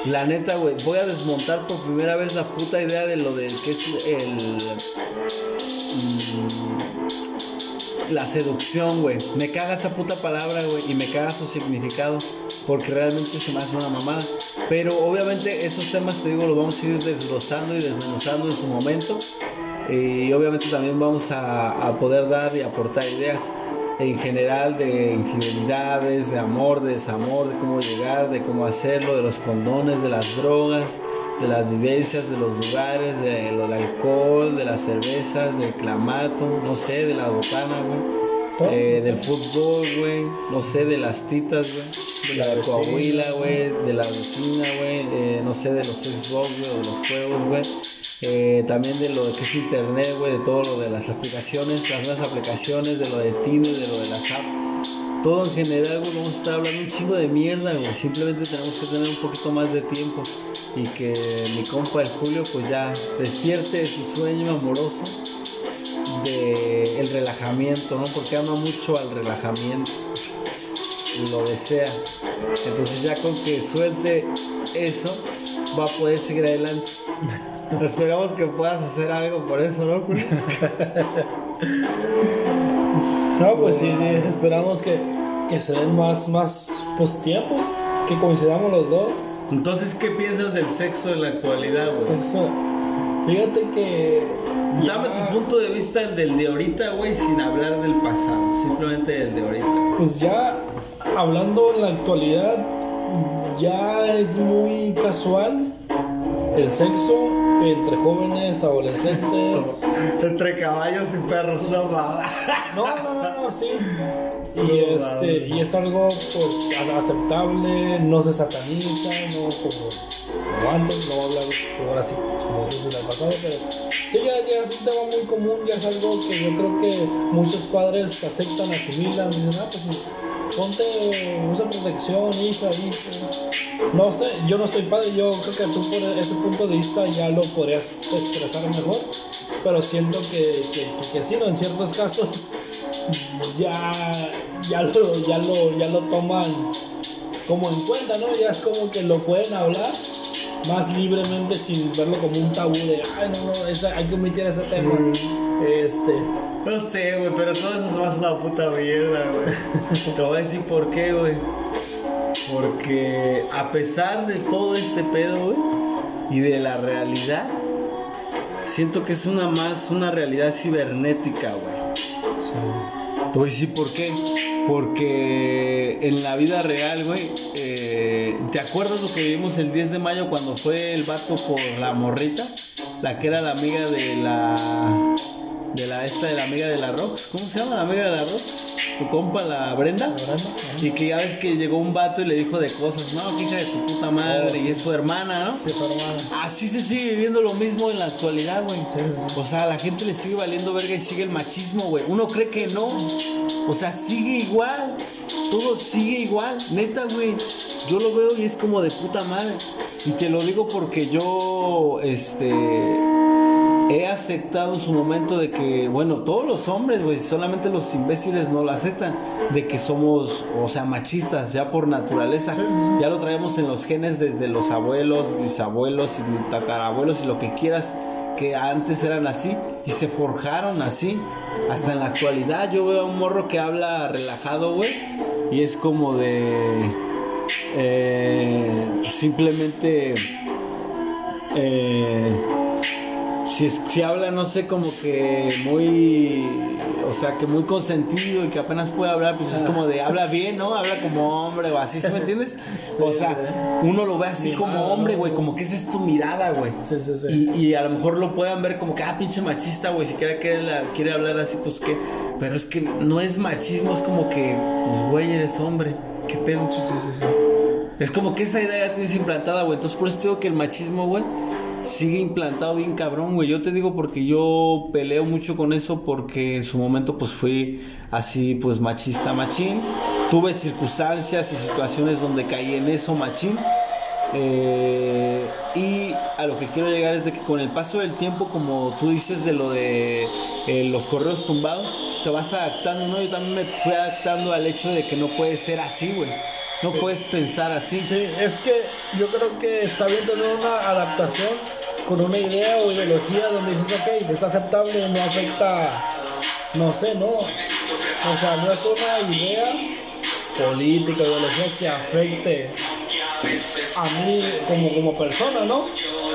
S2: La neta, güey, voy a desmontar por primera vez la puta idea de lo del que es el... la seducción, güey. Me caga esa puta palabra, güey, y me caga su significado, porque realmente se me hace una mamada. Pero obviamente esos temas, te digo, los vamos a ir desglosando y desmenuzando en su momento. Y obviamente también vamos a, a poder dar y aportar ideas en general de infidelidades, de amor, de desamor, de cómo llegar, de cómo hacerlo, de los condones, de las drogas, de las vivencias, de los lugares, del alcohol, de las cervezas, del clamato, no sé, de la botana, güey. Eh, del fútbol, güey, no sé, de las titas, güey, de
S1: De
S2: la de. Coahuila, güey, de la vecina, güey, eh, no sé, de los Xbox, güey, o de los juegos, güey. Eh, también de lo que es internet, güey, de todo lo de las aplicaciones, las nuevas aplicaciones, de lo de Tinder, de lo de las apps. Todo en general, güey, vamos a estar hablando un chingo de mierda, güey. Simplemente tenemos que tener un poquito más de tiempo. Y que mi compa el Julio, pues ya despierte de su sueño amoroso de el relajamiento, ¿no? Porque ama mucho al relajamiento. Lo desea. Entonces ya con que suelte eso, va a poder seguir adelante. Esperamos que puedas hacer algo por eso, ¿no, Julio?
S1: No, pues sí, sí, esperamos que, que se den más, más pues, tiempos, que coincidamos los dos.
S2: Entonces, ¿qué piensas del sexo en la actualidad, güey?
S1: Sexo. Fíjate que.
S2: Dame
S1: ya-
S2: tu punto de vista, el del de ahorita, güey, sin hablar del pasado. Simplemente el de ahorita.
S1: Pues ya hablando en la actualidad, ya es muy casual el sexo entre jóvenes, adolescentes.
S2: Entre caballos y perros, no.
S1: No, no, no, no, sí. Y, este, y es algo pues aceptable, no se sataniza, no como, como antes, no voy a hablar ahora sí como desde el pasado, pero sí ya, ya es un tema muy común, ya es algo que yo creo que muchos padres aceptan, asimilan, dicen, ah, pues, pues, ponte, usa protección, hija, hijo. No sé, yo no soy padre, yo creo que tú por ese punto de vista ya lo podrías expresar mejor, pero siento que, que, que, sí, ¿no? en ciertos casos ya, ya, lo, ya, lo, ya lo toman como en cuenta, ¿no? Ya es como que lo pueden hablar más libremente sin verlo como un tabú de, ay, no, no, esa- hay que omitir ese tema. Este,
S2: No sé, güey, pero todo eso me hace una puta mierda, güey. Te voy a decir por qué, güey. Porque a pesar de todo este pedo, güey, y de la realidad, siento que es una más, una realidad cibernética, güey. Te voy a decir por qué. Porque en la vida real, güey, eh, ¿te acuerdas lo que vivimos el 10 de mayo cuando fue el vato por la morrita? La que era la amiga de la. De la esta de la amiga de la Rox. ¿Cómo se llama la amiga de la Rox? Tu compa, la Brenda. Y que ya ves que llegó un vato y le dijo de cosas, no, que hija de tu puta madre, y es su hermana, ¿no?
S1: Sí, su hermana.
S2: Así se sigue viviendo lo mismo en la actualidad, güey.
S1: Sí, sí, sí.
S2: O sea, a la gente le sigue valiendo verga y sigue el machismo, güey. Uno cree que no. O sea, sigue igual. Todo sigue igual. Neta, güey. Yo lo veo y es como de puta madre. Y te lo digo porque yo, este, he aceptado en su momento de que, bueno, todos los hombres, güey, solamente los imbéciles no lo aceptan, de que somos, o sea, machistas, ya por naturaleza. Ya lo traemos en los genes desde los abuelos, bisabuelos y tatarabuelos y lo que quieras, que antes eran así y se forjaron así. hasta en la actualidad yo veo a un morro que habla relajado, güey, y es como de eh, simplemente eh, si, si habla, no sé, como que muy, o sea, que muy consentido y que apenas puede hablar, pues es como de, habla bien, ¿no? Habla como hombre o así, ¿sí me entiendes? o sea, uno lo ve así como hombre, güey, como que esa es tu mirada, güey.
S1: Sí, sí, sí.
S2: Y, y a lo mejor lo puedan ver como que, ah, pinche machista, güey, si quiere, que quiere hablar así, pues qué. Pero es que no es machismo, es como que, pues, güey, eres hombre. ¿Qué pedo? Sí, sí, sí. Es como que esa idea ya tienes implantada, güey. Entonces, por eso digo que el machismo, güey, sigue implantado bien cabrón, güey. Yo te digo porque yo peleo mucho con eso porque en su momento, pues, fui así, pues, machista, machín. Tuve circunstancias y situaciones donde caí en eso, machín. Eh, y a lo que quiero llegar es de que con el paso del tiempo, como tú dices de lo de eh, los correos tumbados, te vas adaptando, ¿no? Yo también me fui adaptando al hecho de que no puede ser así, güey. No puedes pensar así.
S1: Sí, es que yo creo que está bien tener una adaptación con una idea o ideología donde dices, ok, es aceptable, no afecta, no sé, no. O sea, no es una idea política, ideología que afecte a mí como, como persona, ¿no?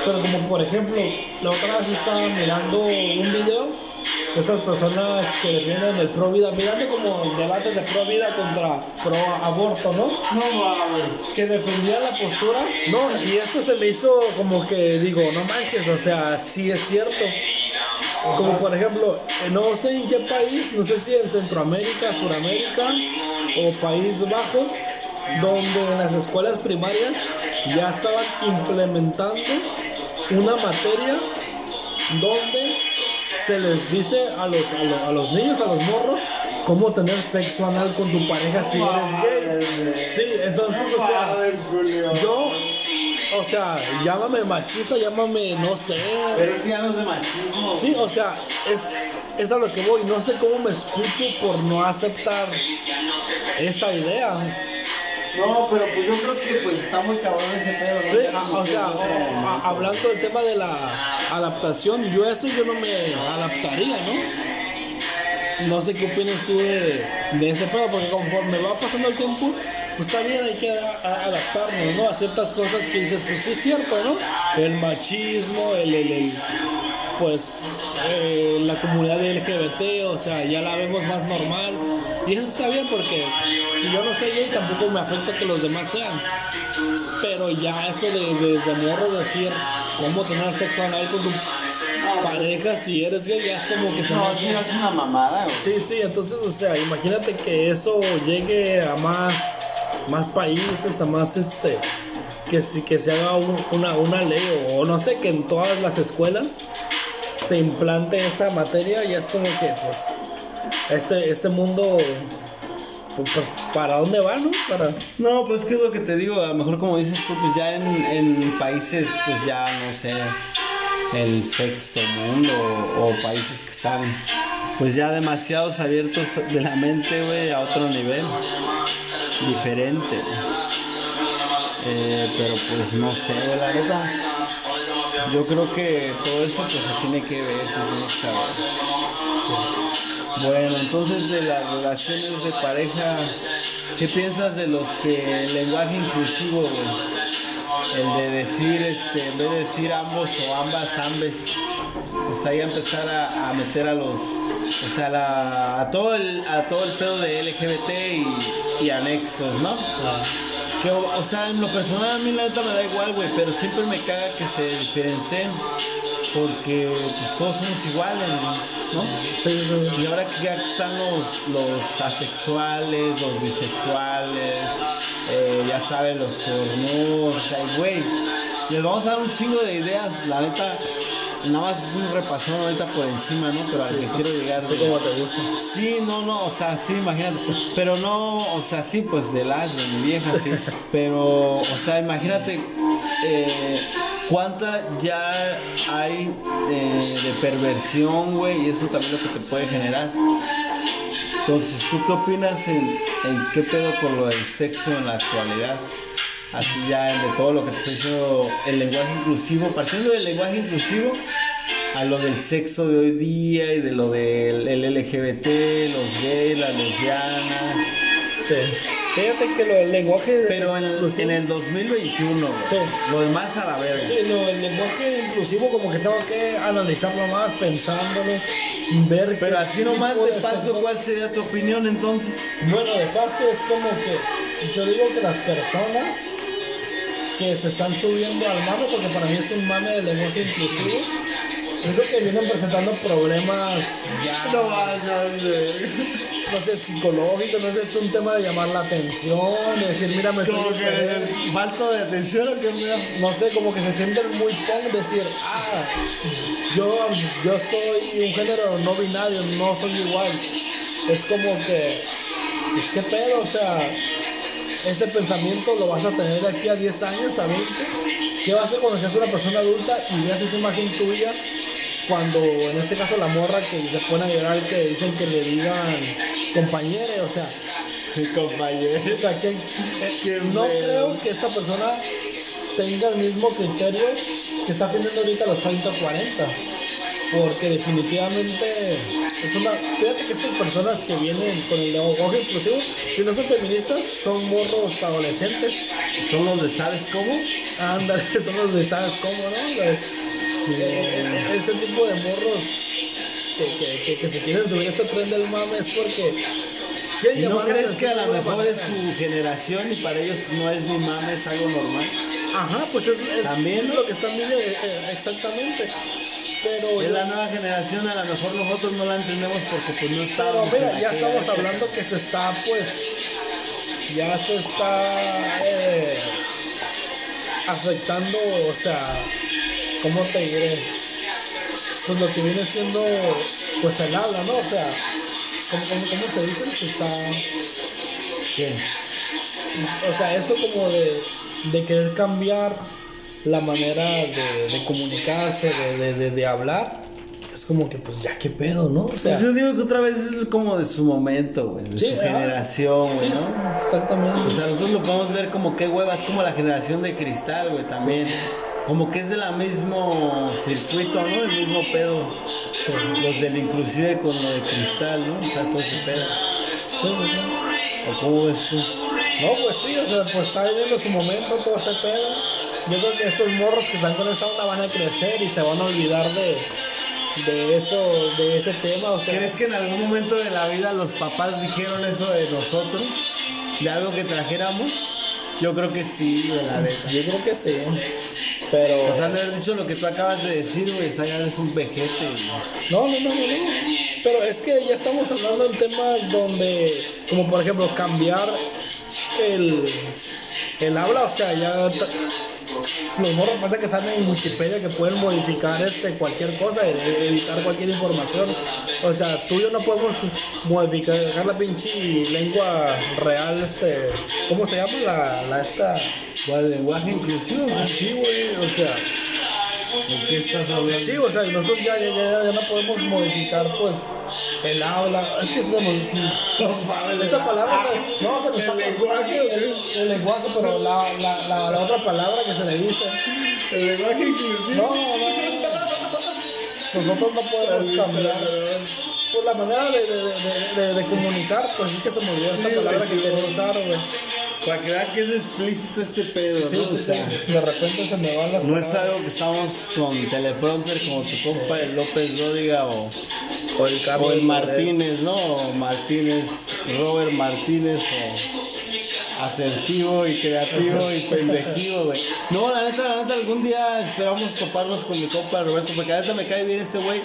S1: Pero como por ejemplo, la otra vez estaba mirando un video de estas personas que defienden el pro vida, mirando como debates de pro vida contra pro aborto, ¿no?
S2: No
S1: Que defendía la postura. No, y esto se me hizo como que digo, no manches, o sea, sí es cierto. Como por ejemplo, eh, no sé en qué país, no sé si en Centroamérica, Suramérica o País Bajo, donde en las escuelas primarias ya estaban implementando una materia donde se les dice a los, a los, niños, a los morros, cómo tener sexo anal con tu pareja si eres gay. Sí, entonces, o sea, yo, o sea, llámame machista, llámame, no sé.
S2: Pero si ya no es de machismo.
S1: Sí, o sea, es, es a lo que voy. No sé cómo me escucho por no aceptar esta idea.
S2: No, pero pues yo creo que pues está muy cabrón ese pedo,
S1: ¿no? o sea, hablando del tema de la adaptación, yo eso yo no me adaptaría, ¿no? No sé qué opinas tú de, ese pedo, porque conforme va pasando el tiempo, pues también hay que adaptarnos, ¿no? A ciertas cosas que dices, pues sí es cierto, ¿no? El machismo, el, el pues eh, la comunidad LGBT, o sea, ya la vemos más normal. Y eso está bien porque si yo no soy gay tampoco me afecta que los demás sean. Pero ya eso de desde morro decir cómo tener sexo anal con tu pareja si eres gay ya es como que se
S2: no, hace... es una mamada.
S1: Sí, sí, entonces, o sea, imagínate que eso llegue a más más países, a más este que si que se haga una, una ley o no sé que en todas las escuelas se implante esa materia y es como que pues este, este mundo pues, pues, para dónde va, ¿no? Para...
S2: No, pues que es lo que te digo, a lo mejor como dices tú, pues ya en, en países, pues ya no sé, el sexto mundo o, países que están pues ya demasiados abiertos de la mente, güey, a otro nivel, diferente. Eh, pero pues no sé, la verdad yo creo que todo eso pues se tiene que ver, se tiene que. Bueno, entonces de las relaciones de pareja, ¿qué piensas de los que el lenguaje inclusivo, El de decir, este, en vez de decir ambos o ambas, ambes, pues ahí empezar a, meter a los, o sea, a, todo el, a todo el pedo de LGBT y anexos, ¿no? O sea, en lo personal a mí la neta me da igual, güey, pero siempre me caga que se diferencien. Porque pues todos somos iguales, ¿no? Y ahora que ya están los, los asexuales, los bisexuales, eh, ya saben, los cornudos, o sea, güey, les vamos a dar un chingo de ideas, la neta nada más es un repasón ahorita por encima, ¿no? Pero al que quiero llegar.
S1: Sí, como te gusta.
S2: Sí, no, no, o sea, sí, imagínate. Pero no, o sea, sí, pues de las, de mi vieja, sí. Pero, o sea, imagínate eh, cuánta ya hay eh, de perversión, güey, y eso también lo que te puede generar. Entonces, ¿tú qué opinas en, en qué pedo con lo del sexo en la actualidad? Así ya de todo lo que te estoy diciendo, el lenguaje inclusivo, partiendo del lenguaje inclusivo, a lo del sexo de hoy día y de lo del el LGBT, los gays, las lesbianas.
S1: Sí. Fíjate que lo del lenguaje.
S2: Pero en, en el 2021, güey.
S1: Sí.
S2: lo demás a la verga.
S1: Sí, lo del lenguaje inclusivo como que tengo que analizarlo más, pensándolo, ver
S2: Pero así nomás de paso, ¿cuál sería tu opinión entonces?
S1: Bueno, de paso es como que yo digo que las personas que se están subiendo al mame, porque para mí es un mame del lenguaje inclusivo, creo que vienen presentando problemas ya,
S2: No
S1: no sé, psicológicos, no sé, es un tema de llamar la atención, de decir, mira, me
S2: Como que
S1: diferente".
S2: eres falta de atención o qué pedo?
S1: no sé, como que se sienten muy punk decir, ah, yo, yo soy un género no binario, no soy igual. Es como que, es que pedo, o sea, ese pensamiento lo vas a tener de aquí a 10 años, a 20. ¿Qué vas a hacer cuando seas una persona adulta y veas esa imagen tuya? Cuando en este caso la morra que se pone a llorar que dicen que le digan compañere, o sea,
S2: Compañero.
S1: o sea, que,
S2: Qué
S1: no creo que esta persona tenga el mismo criterio que está teniendo ahorita los 30 o 40. Porque definitivamente es una. Fíjate que estas personas que vienen con el lenguaje inclusivo, si no son feministas, son morros adolescentes.
S2: Son los de ¿sabes cómo?
S1: Ándale, son los de sabes cómo, ¿no? Eh, ese tipo de morros que, que, que, que se quieren subir a este tren del mame es porque.
S2: ¿Y no crees que a lo mejor es su generación y para ellos no es ni mames, es algo normal?
S1: Ajá, pues es, es
S2: También,
S1: lo que están viendo eh, exactamente. Pero,
S2: Es la nueva generación, a lo mejor nosotros no la entendemos porque pues no
S1: pero
S2: estábamos
S1: mira,
S2: en
S1: ya estamos hablando que se está, pues, ya se está eh, afectando, o sea, ¿cómo te diré? Pues lo que viene siendo, pues el habla, ¿no? O sea, ¿cómo, cómo, cómo se dice? Se está...
S2: ¿Qué?
S1: O sea, eso como de, de querer cambiar la manera de, de comunicarse, de, de, de- de hablar, es como que pues ya qué pedo, ¿no? O sea,
S2: yo digo que otra vez es como de su momento, güey, de
S1: sí,
S2: su
S1: ah,
S2: generación, güey,
S1: sí,
S2: ¿no?
S1: sí, exactamente.
S2: O sea, nosotros lo podemos ver como qué hueva, es como la generación de cristal, güey, también. Como que es de la mismo circuito, ¿no? El mismo pedo. Los del inclusive con lo de cristal, ¿no? O sea, todo ese pedo.
S1: Sí.
S2: ¿O cómo tú?
S1: No, pues sí, o sea, pues está viviendo su momento, todo ese pedo. Yo creo que estos morros que están con esa onda van a crecer y se van a olvidar de, de eso, de ese tema, o sea.
S2: ¿Crees que en algún momento de la vida los papás dijeron eso de nosotros? ¿De algo que trajéramos? Yo creo que sí, la neta.
S1: Yo creo que sí, pero...
S2: O sea, de haber dicho lo que tú acabas de decir, güey, ya eres un vejete.
S1: No, no, no, no, no. Pero es que ya estamos hablando en temas donde, como por ejemplo, cambiar el, el habla, o sea, ya los morros pasa que salen en Wikipedia que pueden modificar este cualquier cosa, e- editar cualquier información. O sea, tú y yo no podemos modificar la pinche lengua real, este, ¿cómo se llama? La, la esta.
S2: ¿Cuál lenguaje inclusivo?
S1: Sí, güey, o sea.
S2: ¿De qué estás hablando?
S1: Sí, o sea, nosotros ya, ya, ya, ya no podemos modificar, pues, el habla. Es que nos- esta palabra, se- no, se nos
S2: ¿El
S1: está-
S2: lenguaje
S1: el, el lenguaje, pero la, la, la, la otra palabra que se le dice.
S2: El lenguaje inclusivo.
S1: No, no, no. Nosotros no podemos cambiar. Pues la manera de, de, de, comunicar, pues es que se me olvidó esta
S2: Sí,
S1: palabra que quería usar, güey.
S2: Para que vean que es explícito este pedo,
S1: Sí,
S2: ¿no?
S1: sí,
S2: o
S1: sí.
S2: sea,
S1: De repente se me van las
S2: no es algo que estamos con teleprompter como tu compa el López Dóriga o,
S1: O el Carlos
S2: o el. Martínez, ¿no? O Martínez, Robert Martínez o asertivo y creativo y pendejivo, güey. No, la neta, la neta, algún día esperamos toparnos con mi compa Roberto, porque la neta me cae bien ese güey.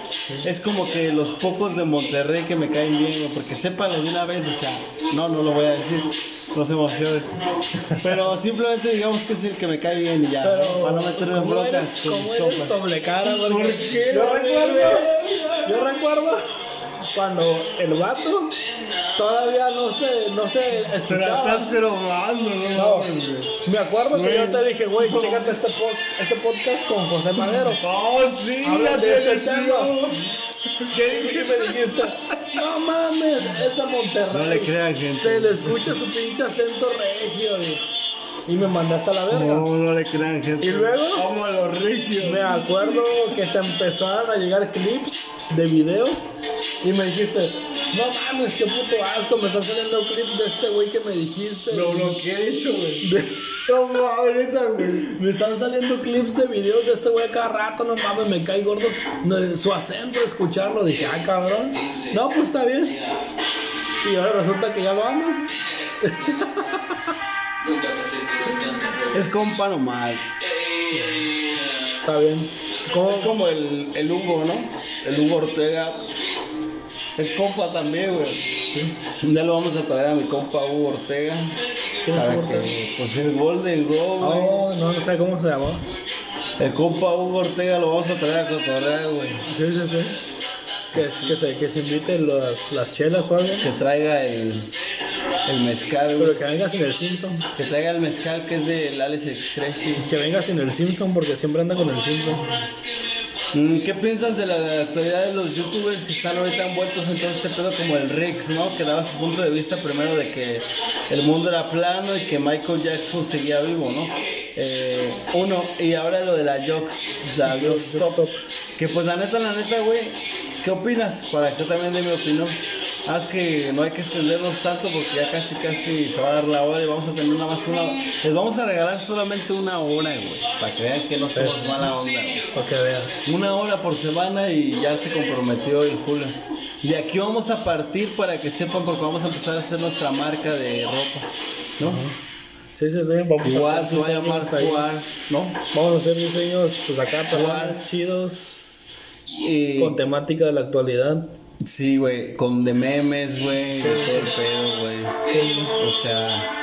S2: Es como que los pocos de Monterrey que me caen bien, güey, porque sépanlo de una vez, o sea, no, no lo voy a decir, no se emocionen. Pero simplemente digamos que es el que me cae bien y ya,
S1: Pero,
S2: ¿no? para no meterme en
S1: ¿cómo
S2: broncas con mis
S1: eres
S2: compas.
S1: doble cara? Porque
S2: ¿Por qué,
S1: Yo recuerdo, yo recuerdo cuando el vato todavía no se, no se
S2: Te la
S1: escuchaba.
S2: estás grabando, ¿no?
S1: Me acuerdo que yo te dije, güey, chécate este, este podcast con José Madero.
S2: Oh, sí,
S1: Habla
S2: ya tiene
S1: este.
S2: ¿Qué dije?
S1: me dijiste, no mames, es de Monterrey.
S2: No le crean, gente.
S1: Se le escucha su pinche acento regio. Y me mandaste a la verga.
S2: No, no le crean, gente.
S1: ¿Y luego?
S2: Como los.
S1: Me acuerdo que te empezaron a llegar clips de videos y me dijiste, no mames, qué puto asco, me están saliendo clips de este güey que me dijiste.
S2: Lo bloqueé, de hecho, güey. Como ahorita, güey.
S1: Me están saliendo clips de videos de este güey cada rato, no mames, me cae gordo no, su acento, escucharlo. Dije, ah, cabrón. No, pues está bien. Y ahora resulta que ya lo amas.
S2: Es compa nomás.
S1: Está bien. ¿Cómo?
S2: Es como el, el Hugo, ¿no? El Hugo Ortega. Es compa también, güey. Ya lo vamos a traer a mi compa Hugo Ortega.
S1: ¿Quién es
S2: Para que, pues el Golden Globe, güey.
S1: Oh, no, no sé cómo se llamó.
S2: El compa Hugo Ortega lo vamos a traer a cotorrear, güey.
S1: Sí, sí, sí. Que, que, se, que se inviten las, las chelas o algo.
S2: Que traiga el, el mezcal.
S1: Pero que venga sin el Simpson.
S2: Que traiga el mezcal que es del Alex Extreshi.
S1: Que venga sin el Simpson porque siempre anda con el Simpson.
S2: Mm, ¿Qué piensas de la actualidad de los youtubers que están ahorita envueltos en todo este pedo como el Rix, ¿no? Que daba su punto de vista primero de que el mundo era plano y que Michael Jackson seguía vivo, ¿no? Eh, uno, y ahora lo de la Jokes, la Jokes. Que pues la neta, la neta, güey, ¿qué opinas? Para que yo también dé mi opinión. Es que no hay que extendernos tanto porque ya casi casi se va a dar la hora y vamos a tener nada más una Les vamos a regalar solamente una hora, güey. Para que vean que no somos mala onda, güey.
S1: Para que vean.
S2: Una hora por semana y ya se comprometió el Julio. De aquí vamos a partir para que sepan porque vamos a empezar a hacer nuestra marca de ropa, ¿no?
S1: Sí, sí, sí. Vamos
S2: Igual
S1: hacer
S2: se va a llamar. Juar, ¿no?
S1: Vamos a hacer diseños, pues acá,
S2: Jugar.
S1: para chidos,
S2: Y
S1: con temática de la actualidad.
S2: sí, güey, con de memes, güey, de todo el pedo, güey.
S1: Sí.
S2: O sea,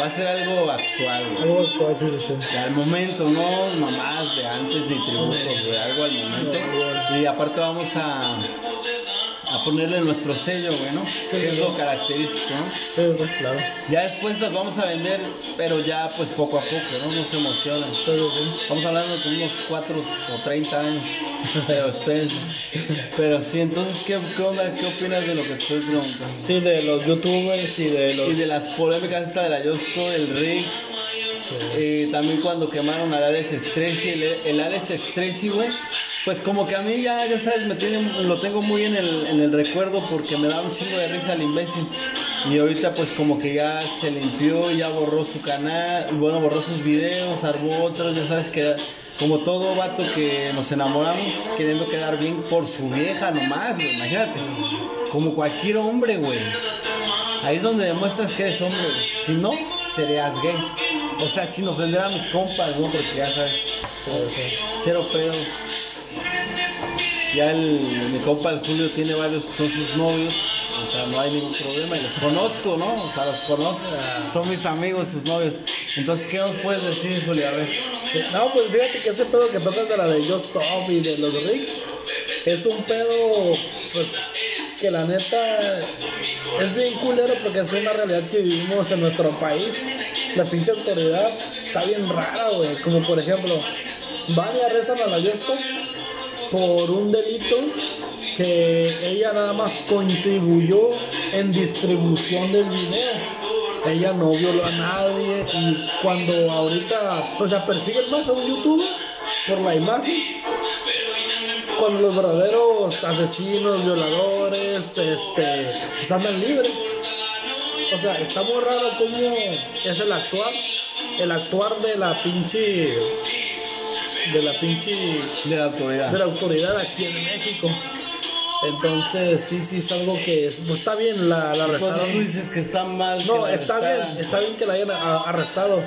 S2: va a ser algo actual, güey.
S1: Algo actual, sí, sí, sí.
S2: Y al momento, no mamás de antes ni tributos, güey, algo al momento. Y aparte vamos a, a ponerle nuestro sello, güey, ¿no? Que es lo característico, ¿no?
S1: Sí, sí, claro.
S2: Ya después las vamos a vender, pero ya pues poco a poco, ¿no? No se
S1: sí.
S2: Estamos hablando de unos 4 o 30 años, pero espérense. Pero sí, entonces, ¿qué, qué onda? ¿Qué opinas de lo que estoy preguntando?
S1: Sí, de los youtubers y de los...
S2: Y de las polémicas esta de la Yoxo, el Riggs, eh, también cuando quemaron al Alex Extresi, el, el Alex Extresi, güey, pues como que a mí ya, ya sabes, me tiene, lo tengo muy en el, en el recuerdo porque me da un chingo de risa el imbécil. Y ahorita pues como que ya se limpió, ya borró su canal, bueno, borró sus videos, armó otros, ya sabes que como todo vato que nos enamoramos queriendo quedar bien por su vieja nomás, güey, imagínate. Como cualquier hombre, güey. Ahí es donde demuestras que eres hombre. güey. Si no, serías gay. O sea, sin ofender a mis compas, ¿no? Porque ya sabes, cero pedos. Ya el, mi compa el Julio tiene varios que son sus novios. O sea, no hay ningún problema. Y los conozco, ¿no? O sea, los conozco. Son mis amigos, sus novios. Entonces, ¿qué nos puedes decir, Julio? A ver.
S1: No, pues fíjate que ese pedo que tocas de la de Just Stop y de los Ricks es un pedo, pues, que la neta es bien culero porque es una realidad que vivimos en nuestro país. La pinche autoridad está bien rara, güey. Como por ejemplo, van y arrestan a la Just Stop por un delito que ella nada más contribuyó en distribución del video. Ella no violó a nadie y cuando ahorita, o sea, persiguen más a un youtuber por la imagen, cuando los verdaderos asesinos, violadores, este, pues andan libres. O sea, está muy raro cómo es el actuar, el actuar de la pinche, de la pinche
S2: De la autoridad.
S1: de la autoridad aquí en México. Entonces, sí, sí, es algo que es- pues, está bien, la, la
S2: Entonces tú
S1: arrestaron.
S2: dices que está mal.
S1: No, está bien, está bien que la hayan a- arrestado,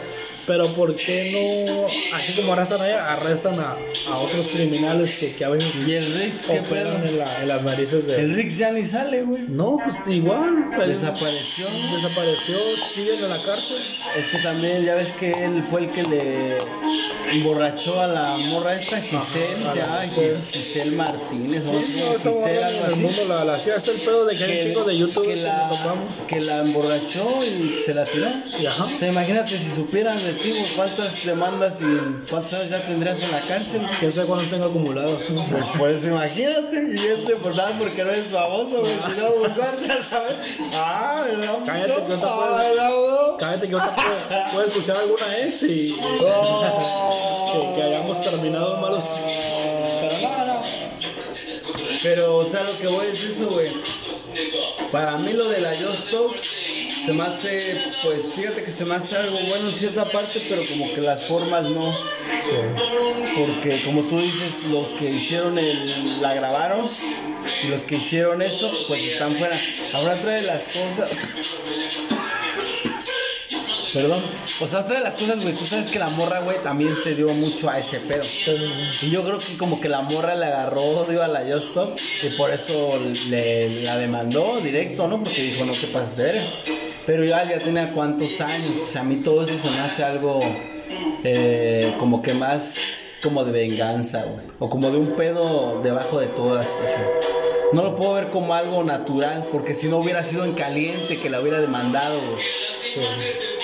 S1: pero ¿por qué no, así como arrestan a ella, arrestan a, a otros criminales que, que a veces
S2: ¿Y el Rix qué pedo?
S1: en, la- en las narices de...
S2: El Rix ya ni sale, güey.
S1: No, pues igual, él
S2: Desapareció.
S1: desapareció, siguen en la cárcel.
S2: Es que también, ya ves que él fue el que le emborrachó a la morra esta, Giselle,
S1: Ajá,
S2: se
S1: a la
S2: llama
S1: Giselle.
S2: Giselle Martínez, o
S1: Sí,
S2: no Giselle, algo
S1: el
S2: así.
S1: mundo, la, la, sí, es el pedo de que hay un chico de YouTube
S2: que
S1: que
S2: la, que la emborrachó y se la tiró.
S1: Y ajá.
S2: O sea, imagínate si supieran de ¿Cuántas demandas y cuántos años ya tendrías en la cárcel?
S1: ¿Quién sabe cuántos tengo acumulados?
S2: Pues por eso imagínate, y este por nada porque no eres famoso, güey. Si no, pues cuántas, ¿sabes? Ah, ¿verdad?
S1: Cállate, que no te
S2: Ah,
S1: puedes-. Cállate que ahorita puede, puede escuchar alguna ex y que, que hayamos terminado malos. Pero no, no.
S2: Pero, o sea, lo que voy es eso, güey. Para mí lo de la Yo Soap se me hace, pues fíjate que se me hace algo bueno en cierta parte, pero como que las formas no. Porque como tú dices, los que hicieron el, la grabaron y los que hicieron eso, pues están fuera. Ahora trae las cosas. Perdón. O sea, otra de las cosas, güey, tú sabes que la morra, güey, también se dio mucho a ese pedo. Y yo creo que como que la morra le agarró odio a la Just y por eso le, la demandó directo, ¿no? Porque dijo, no, ¿qué pasa de verga?". Pero ya, ya tenía cuántos años. O sea, a mí todo eso se me hace algo eh, como que más como de venganza, güey. O como de un pedo debajo de toda la situación. No lo puedo ver como algo natural, porque si no hubiera sido en caliente que la hubiera demandado, güey.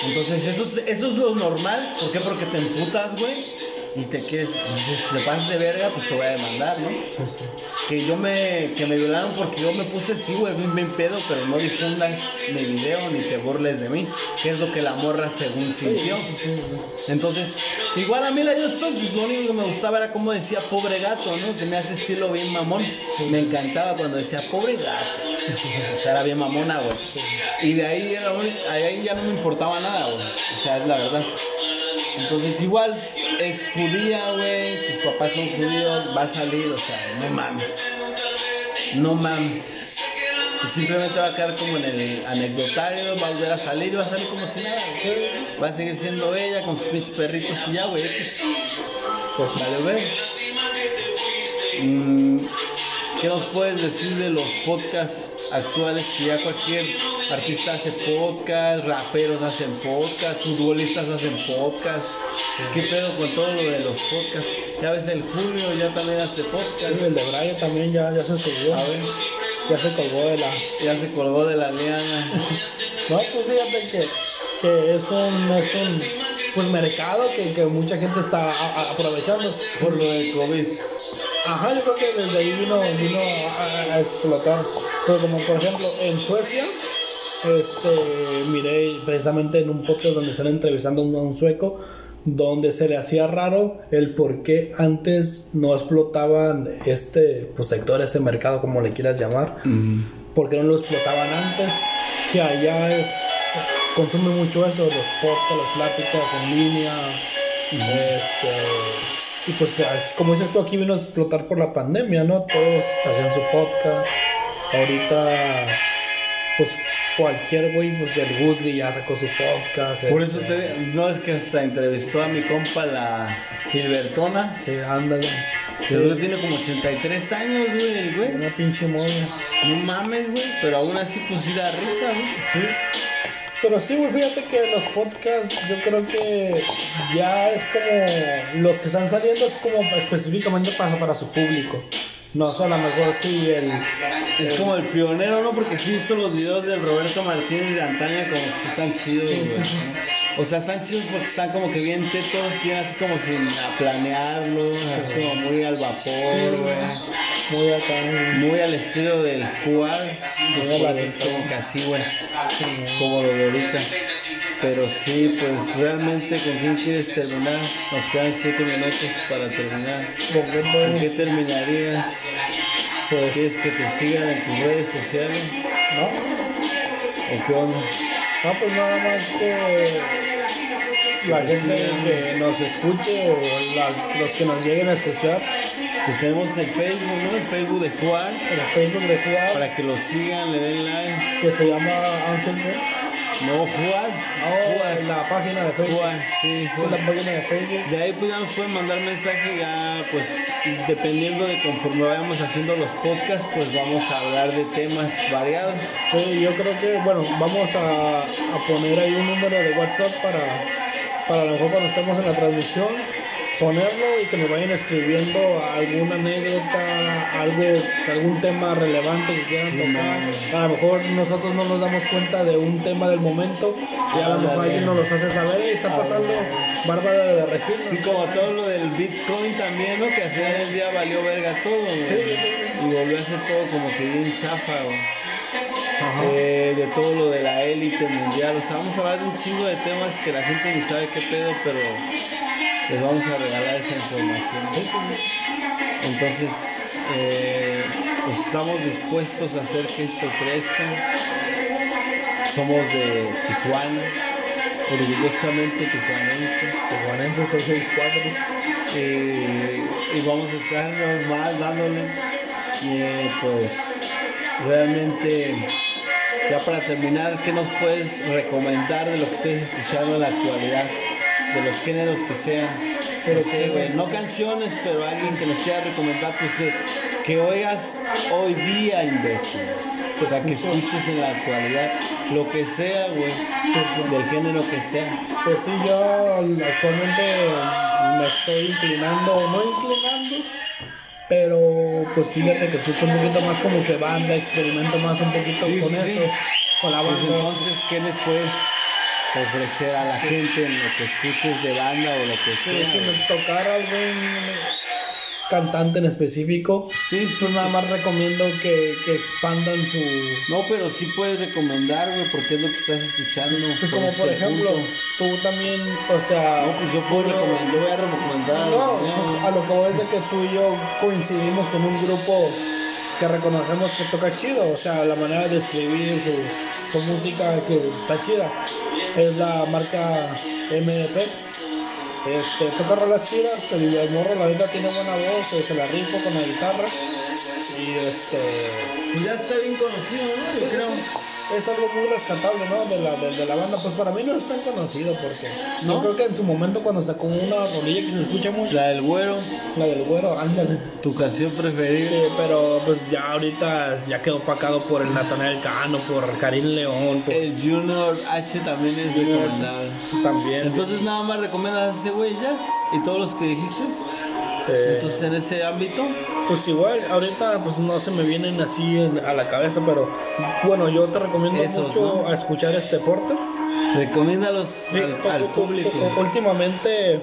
S2: Entonces, eso es, eso es lo normal. ¿Por qué? Porque te emputas, güey. Y te quieres, te pasas de verga, pues te voy a demandar, ¿no? Que yo me, que me violaron porque yo me puse así, güey, bien, pedo, pero no difundas mi video ni te burles de mí. Que es lo que la morra según sintió. Entonces, igual a mí la Just Stop, pues lo único que me gustaba era como decía pobre gato, ¿no? Se me hace estilo bien mamón. Me encantaba cuando decía pobre gato. O sea, era bien mamona, güey. Y de ahí, era un- ahí ya no me importaba nada, güey. O sea, es la verdad. Entonces, igual, es judía, güey. Sus papás son judíos. Va a salir, o sea, no mames. No mames. Simplemente va a quedar como en el anecdotario, va a volver a salir y va a salir como si nada. Va a seguir siendo ella con sus pinches perritos y ya, güey. X. Pues vale, güey. Mm, ¿Qué nos puedes decir de los podcasts actuales? Que ya cualquier artista hace podcast, raperos hacen podcast, futbolistas hacen podcast. ¿Qué pedo con todo lo de los podcasts? Ya ves, el Julio ya también hace podcast.
S1: El de Brian también ya, ya se subió.
S2: A ver,
S1: Ya se colgó de la.
S2: ya se colgó de la liana.
S1: No, pues fíjate que, que es un, es un pues mercado que, que mucha gente está a- a- aprovechando.
S2: Por lo de COVID.
S1: Ajá, yo creo que desde ahí vino, vino a, a explotar. Pero como por ejemplo en Suecia, este, miré precisamente en un podcast donde están entrevistando a un, sueco, donde se le hacía raro el por qué antes no explotaban este pues, sector, este mercado, como le quieras llamar, por qué no lo explotaban antes, que allá es, consume mucho eso, los podcasts, las pláticas en línea, este, y pues como dices tú, aquí vino a explotar por la pandemia, ¿no? Todos hacían su podcast, ahorita pues cualquier güey, pues el Guzgui ya sacó su podcast.
S2: Por eso
S1: este,
S2: te no es que hasta entrevistó a mi compa la Gilbertona.
S1: Sí, ándale.
S2: Que
S1: Sí,
S2: tiene como 83 años, güey, el güey.
S1: una pinche moña.
S2: No mames, güey. Pero aún así, pues sí da risa, güey.
S1: Sí. Pero sí, güey, fíjate que los podcasts yo creo que ya es como los que están saliendo es como específicamente para, para su público. No, o sea, a lo mejor sí el...
S2: Es como el pionero, ¿no? Porque sí he visto los videos del Roberto Martínez de antaño como que sí están chidos,
S1: Sí,
S2: güey.
S1: sí, sí.
S2: O sea, están chidos porque están como que bien tetos, bien así como sin planearlos, así como muy al vapor, güey.
S1: Muy acá.
S2: Muy al estilo del jugar. Pues por eso es como que así, güey. Como lo de ahorita. Pero sí, pues realmente, ¿con quién quieres terminar? Nos quedan 7 minutos para terminar.
S1: ¿Con qué
S2: terminarías?
S1: Pues,
S2: ¿Quieres que te sigan en tus redes sociales?
S1: ¿no?
S2: ¿O qué onda?
S1: No, pues nada más que la
S2: Que
S1: gente que nos escuche o la- los que nos lleguen a escuchar
S2: Pues tenemos el Facebook, ¿no? El Facebook de Juan.
S1: el Facebook de Juan,
S2: Para que lo sigan, le den like.
S1: que se llama Ángel ¿no?
S2: No, Juan.
S1: Oh,
S2: Juan.
S1: la página de Facebook.
S2: Juan, sí,
S1: Sí, la
S2: Juan.
S1: página de Facebook.
S2: De ahí pues ya nos pueden mandar mensaje ya pues dependiendo de conforme vayamos haciendo los podcasts pues vamos a hablar de temas variados.
S1: Sí, yo creo que, bueno, vamos a, a poner ahí un número de WhatsApp para, para a lo mejor cuando estemos en la transmisión, ponerlo y que nos vayan escribiendo alguna anécdota, algo, algún tema relevante que quieran tocar. A lo mejor nosotros no nos damos cuenta de un tema del momento y a lo mejor alguien nos los hace saber y está pasando Bárbara de la Regina.
S2: Sí, como todo lo del Bitcoin también, ¿no? Que al final del día valió verga todo, Y volvió a ser todo como que bien chafa, eh, de todo lo de la élite mundial. O sea, vamos a hablar de un chingo de temas que la gente ni sabe qué pedo, pero les vamos a regalar esa información. Entonces, eh, pues estamos dispuestos a hacer que esto crezca. Somos de Tijuana, orgullosamente tijuanenses.
S1: Tijuanenses 664.
S2: Y, y vamos a estar normal dándole. Y eh, pues realmente ya para terminar, ¿qué nos puedes recomendar de lo que estés escuchando en la actualidad? De los géneros que sean. Pero no canciones, pero alguien que nos quiera recomendar, pues que oigas hoy día, imbécil. O sea, que escuches en la actualidad, lo que sea, güey, del género que sea.
S1: Pues sí, yo actualmente me estoy inclinando, no inclinando, pero pues fíjate que escucho un poquito más como que banda, experimento más un poquito con eso, con la
S2: pues entonces, ¿qué les puedes ofrecer a la gente en lo que escuches de banda o lo que sea?
S1: si me tocara algún cantante en específico,
S2: sí,
S1: pues nada más recomiendo que, que, expandan su...
S2: No, pero sí puedes recomendar, güey, porque es lo que estás escuchando.
S1: Pues como por ejemplo, tú también, o sea...
S2: No, pues yo puedo recomendar, yo voy a recomendar.
S1: No, a lo que voy es de que tú y yo coincidimos con un grupo que reconocemos que toca chido, o sea, la manera de escribir su, su música que está chida. Es la marca MP este, toca rolas chidas, el, morro la verdad tiene buena voz, se la rifo con la guitarra. Y este.
S2: Ya está bien conocido, ¿no? Yo creo.
S1: Es algo muy rescatable, ¿no? De la, de, la banda. Pues para mí no es tan conocido porque. ¿No? Yo creo que en su momento cuando sacó una rolilla que se escucha mucho.
S2: La del güero.
S1: La del güero, ándale.
S2: Tu canción preferida.
S1: Sí, pero pues ya ahorita ya quedó opacado por el Natanael Cano, por Karim León.
S2: El Junior H también es recomendable.
S1: También.
S2: Entonces nada más recomiendas a ese güey ya. ¿Y todos los que dijiste? Eh, Entonces en ese ámbito.
S1: Pues igual, ahorita pues no se me vienen así a la cabeza, pero bueno, yo te recomiendo mucho a escuchar este Porter.
S2: Recomiéndalos al, público.
S1: Últimamente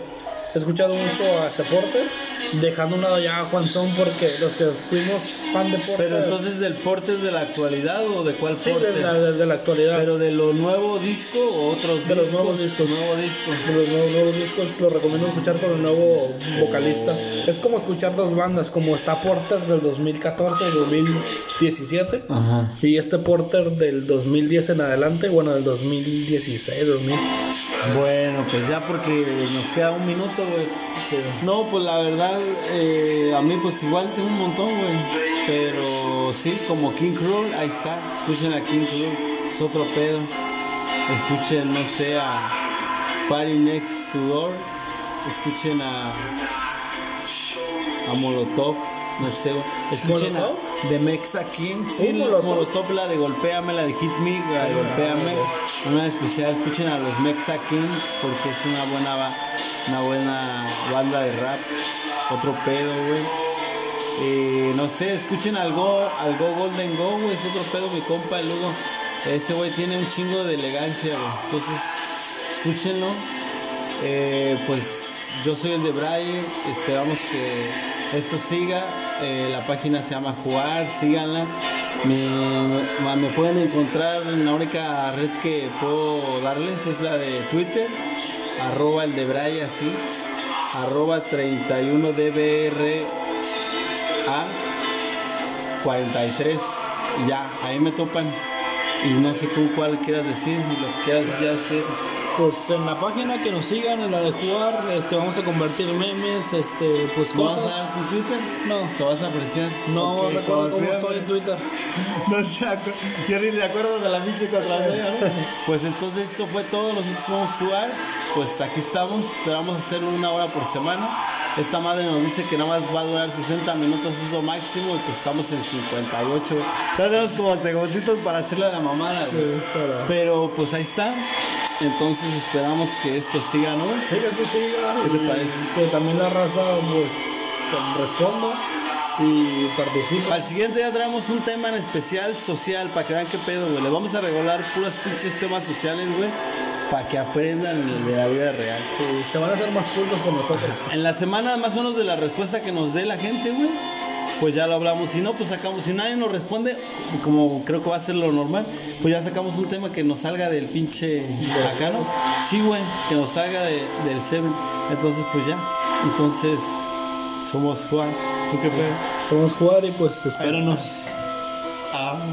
S1: he escuchado mucho a este Porter dejando un lado ya a Juan Son porque los que fuimos fan de Porter.
S2: Pero entonces del Porter de la actualidad o de cuál
S1: sí,
S2: Porter?
S1: De la, de, la actualidad.
S2: Pero de lo nuevo disco o otros
S1: de
S2: los
S1: nuevos discos.
S2: Nuevo disco.
S1: De los nuevos, discos lo recomiendo escuchar con el nuevo vocalista. Es como escuchar dos bandas, como está Porter del 2014 y 2017
S2: Ajá.
S1: y este Porter del 2010 en adelante, bueno, del 2016, 2000.
S2: Bueno, pues ya porque nos queda un minuto, güey. No, pues la verdad eh, a mí pues igual tengo un montón, güey. Pero sí, como King Cruel, ahí está. Escuchen a King Cruel, es otro pedo. Escuchen, no sé, a Party Next to Door. Escuchen a, a Molotov, no sé, Escuchen a The Mexa King. Sí, Molotov? la de Golpéame, la de Hit Me, la de Golpéame. Una especial, escuchen a los Mexa Kings porque es una buena, una buena banda de rap otro pedo, güey. Eh, no sé, escuchen algo, algo Golden Go, güey, es otro pedo, mi compa, luego. Ese güey tiene un chingo de elegancia, güey. Entonces, escúchenlo. Eh, pues yo soy el de Brian, esperamos que esto siga. Eh, la página se llama Jugar, síganla. Me, pueden encontrar en la única red que puedo darles, es la de Twitter, arroba el de así. Arroba 31 dbra 43 ya ahí me topan. Y no sé tú cuál quieras decir lo que quieras ya hacer
S1: pues en la página que nos sigan, en la de jugar, este, vamos a convertir memes, este, pues
S2: cosas. ¿No vas a dar tu Twitter?
S1: No.
S2: ¿Te vas a apreciar?
S1: No recuerdo cómo estoy en Twitter.
S2: no sé, yo ni me acuerdo de la pinche contraseña, ¿no? pues entonces eso fue todo, nosotros vamos a jugar, pues aquí estamos, esperamos hacer una hora por semana. Esta madre nos dice que nada más va a durar 60 minutos, es lo máximo, y pues estamos en 58. Ya tenemos como segunditos para hacerle a la mamada,
S1: sí,
S2: pero... pero pues ahí está. Entonces esperamos que esto siga, ¿no?
S1: Sí, que esto siga.
S2: ¿Qué te parece?
S1: Que también la raza, pues, responda y participe.
S2: Al siguiente ya traemos un tema en especial social para que vean qué pedo, güey. Les vamos a regular puras pinches temas sociales, güey, para que aprendan de la vida real.
S1: Sí, se van a hacer más cultos con nosotros.
S2: En la semana más o menos de la respuesta que nos dé la gente, güey, pues ya lo hablamos. Si no, pues sacamos. Si nadie nos responde, como creo que va a ser lo normal, pues ya sacamos un tema que nos salga del pinche acá, ¿no? Sí, güey, que nos salga de- del Seven. Entonces, pues ya. Entonces, somos Juan. ¿Tú qué pedo?
S1: Somos jugar y pues espéranos.
S2: Ah,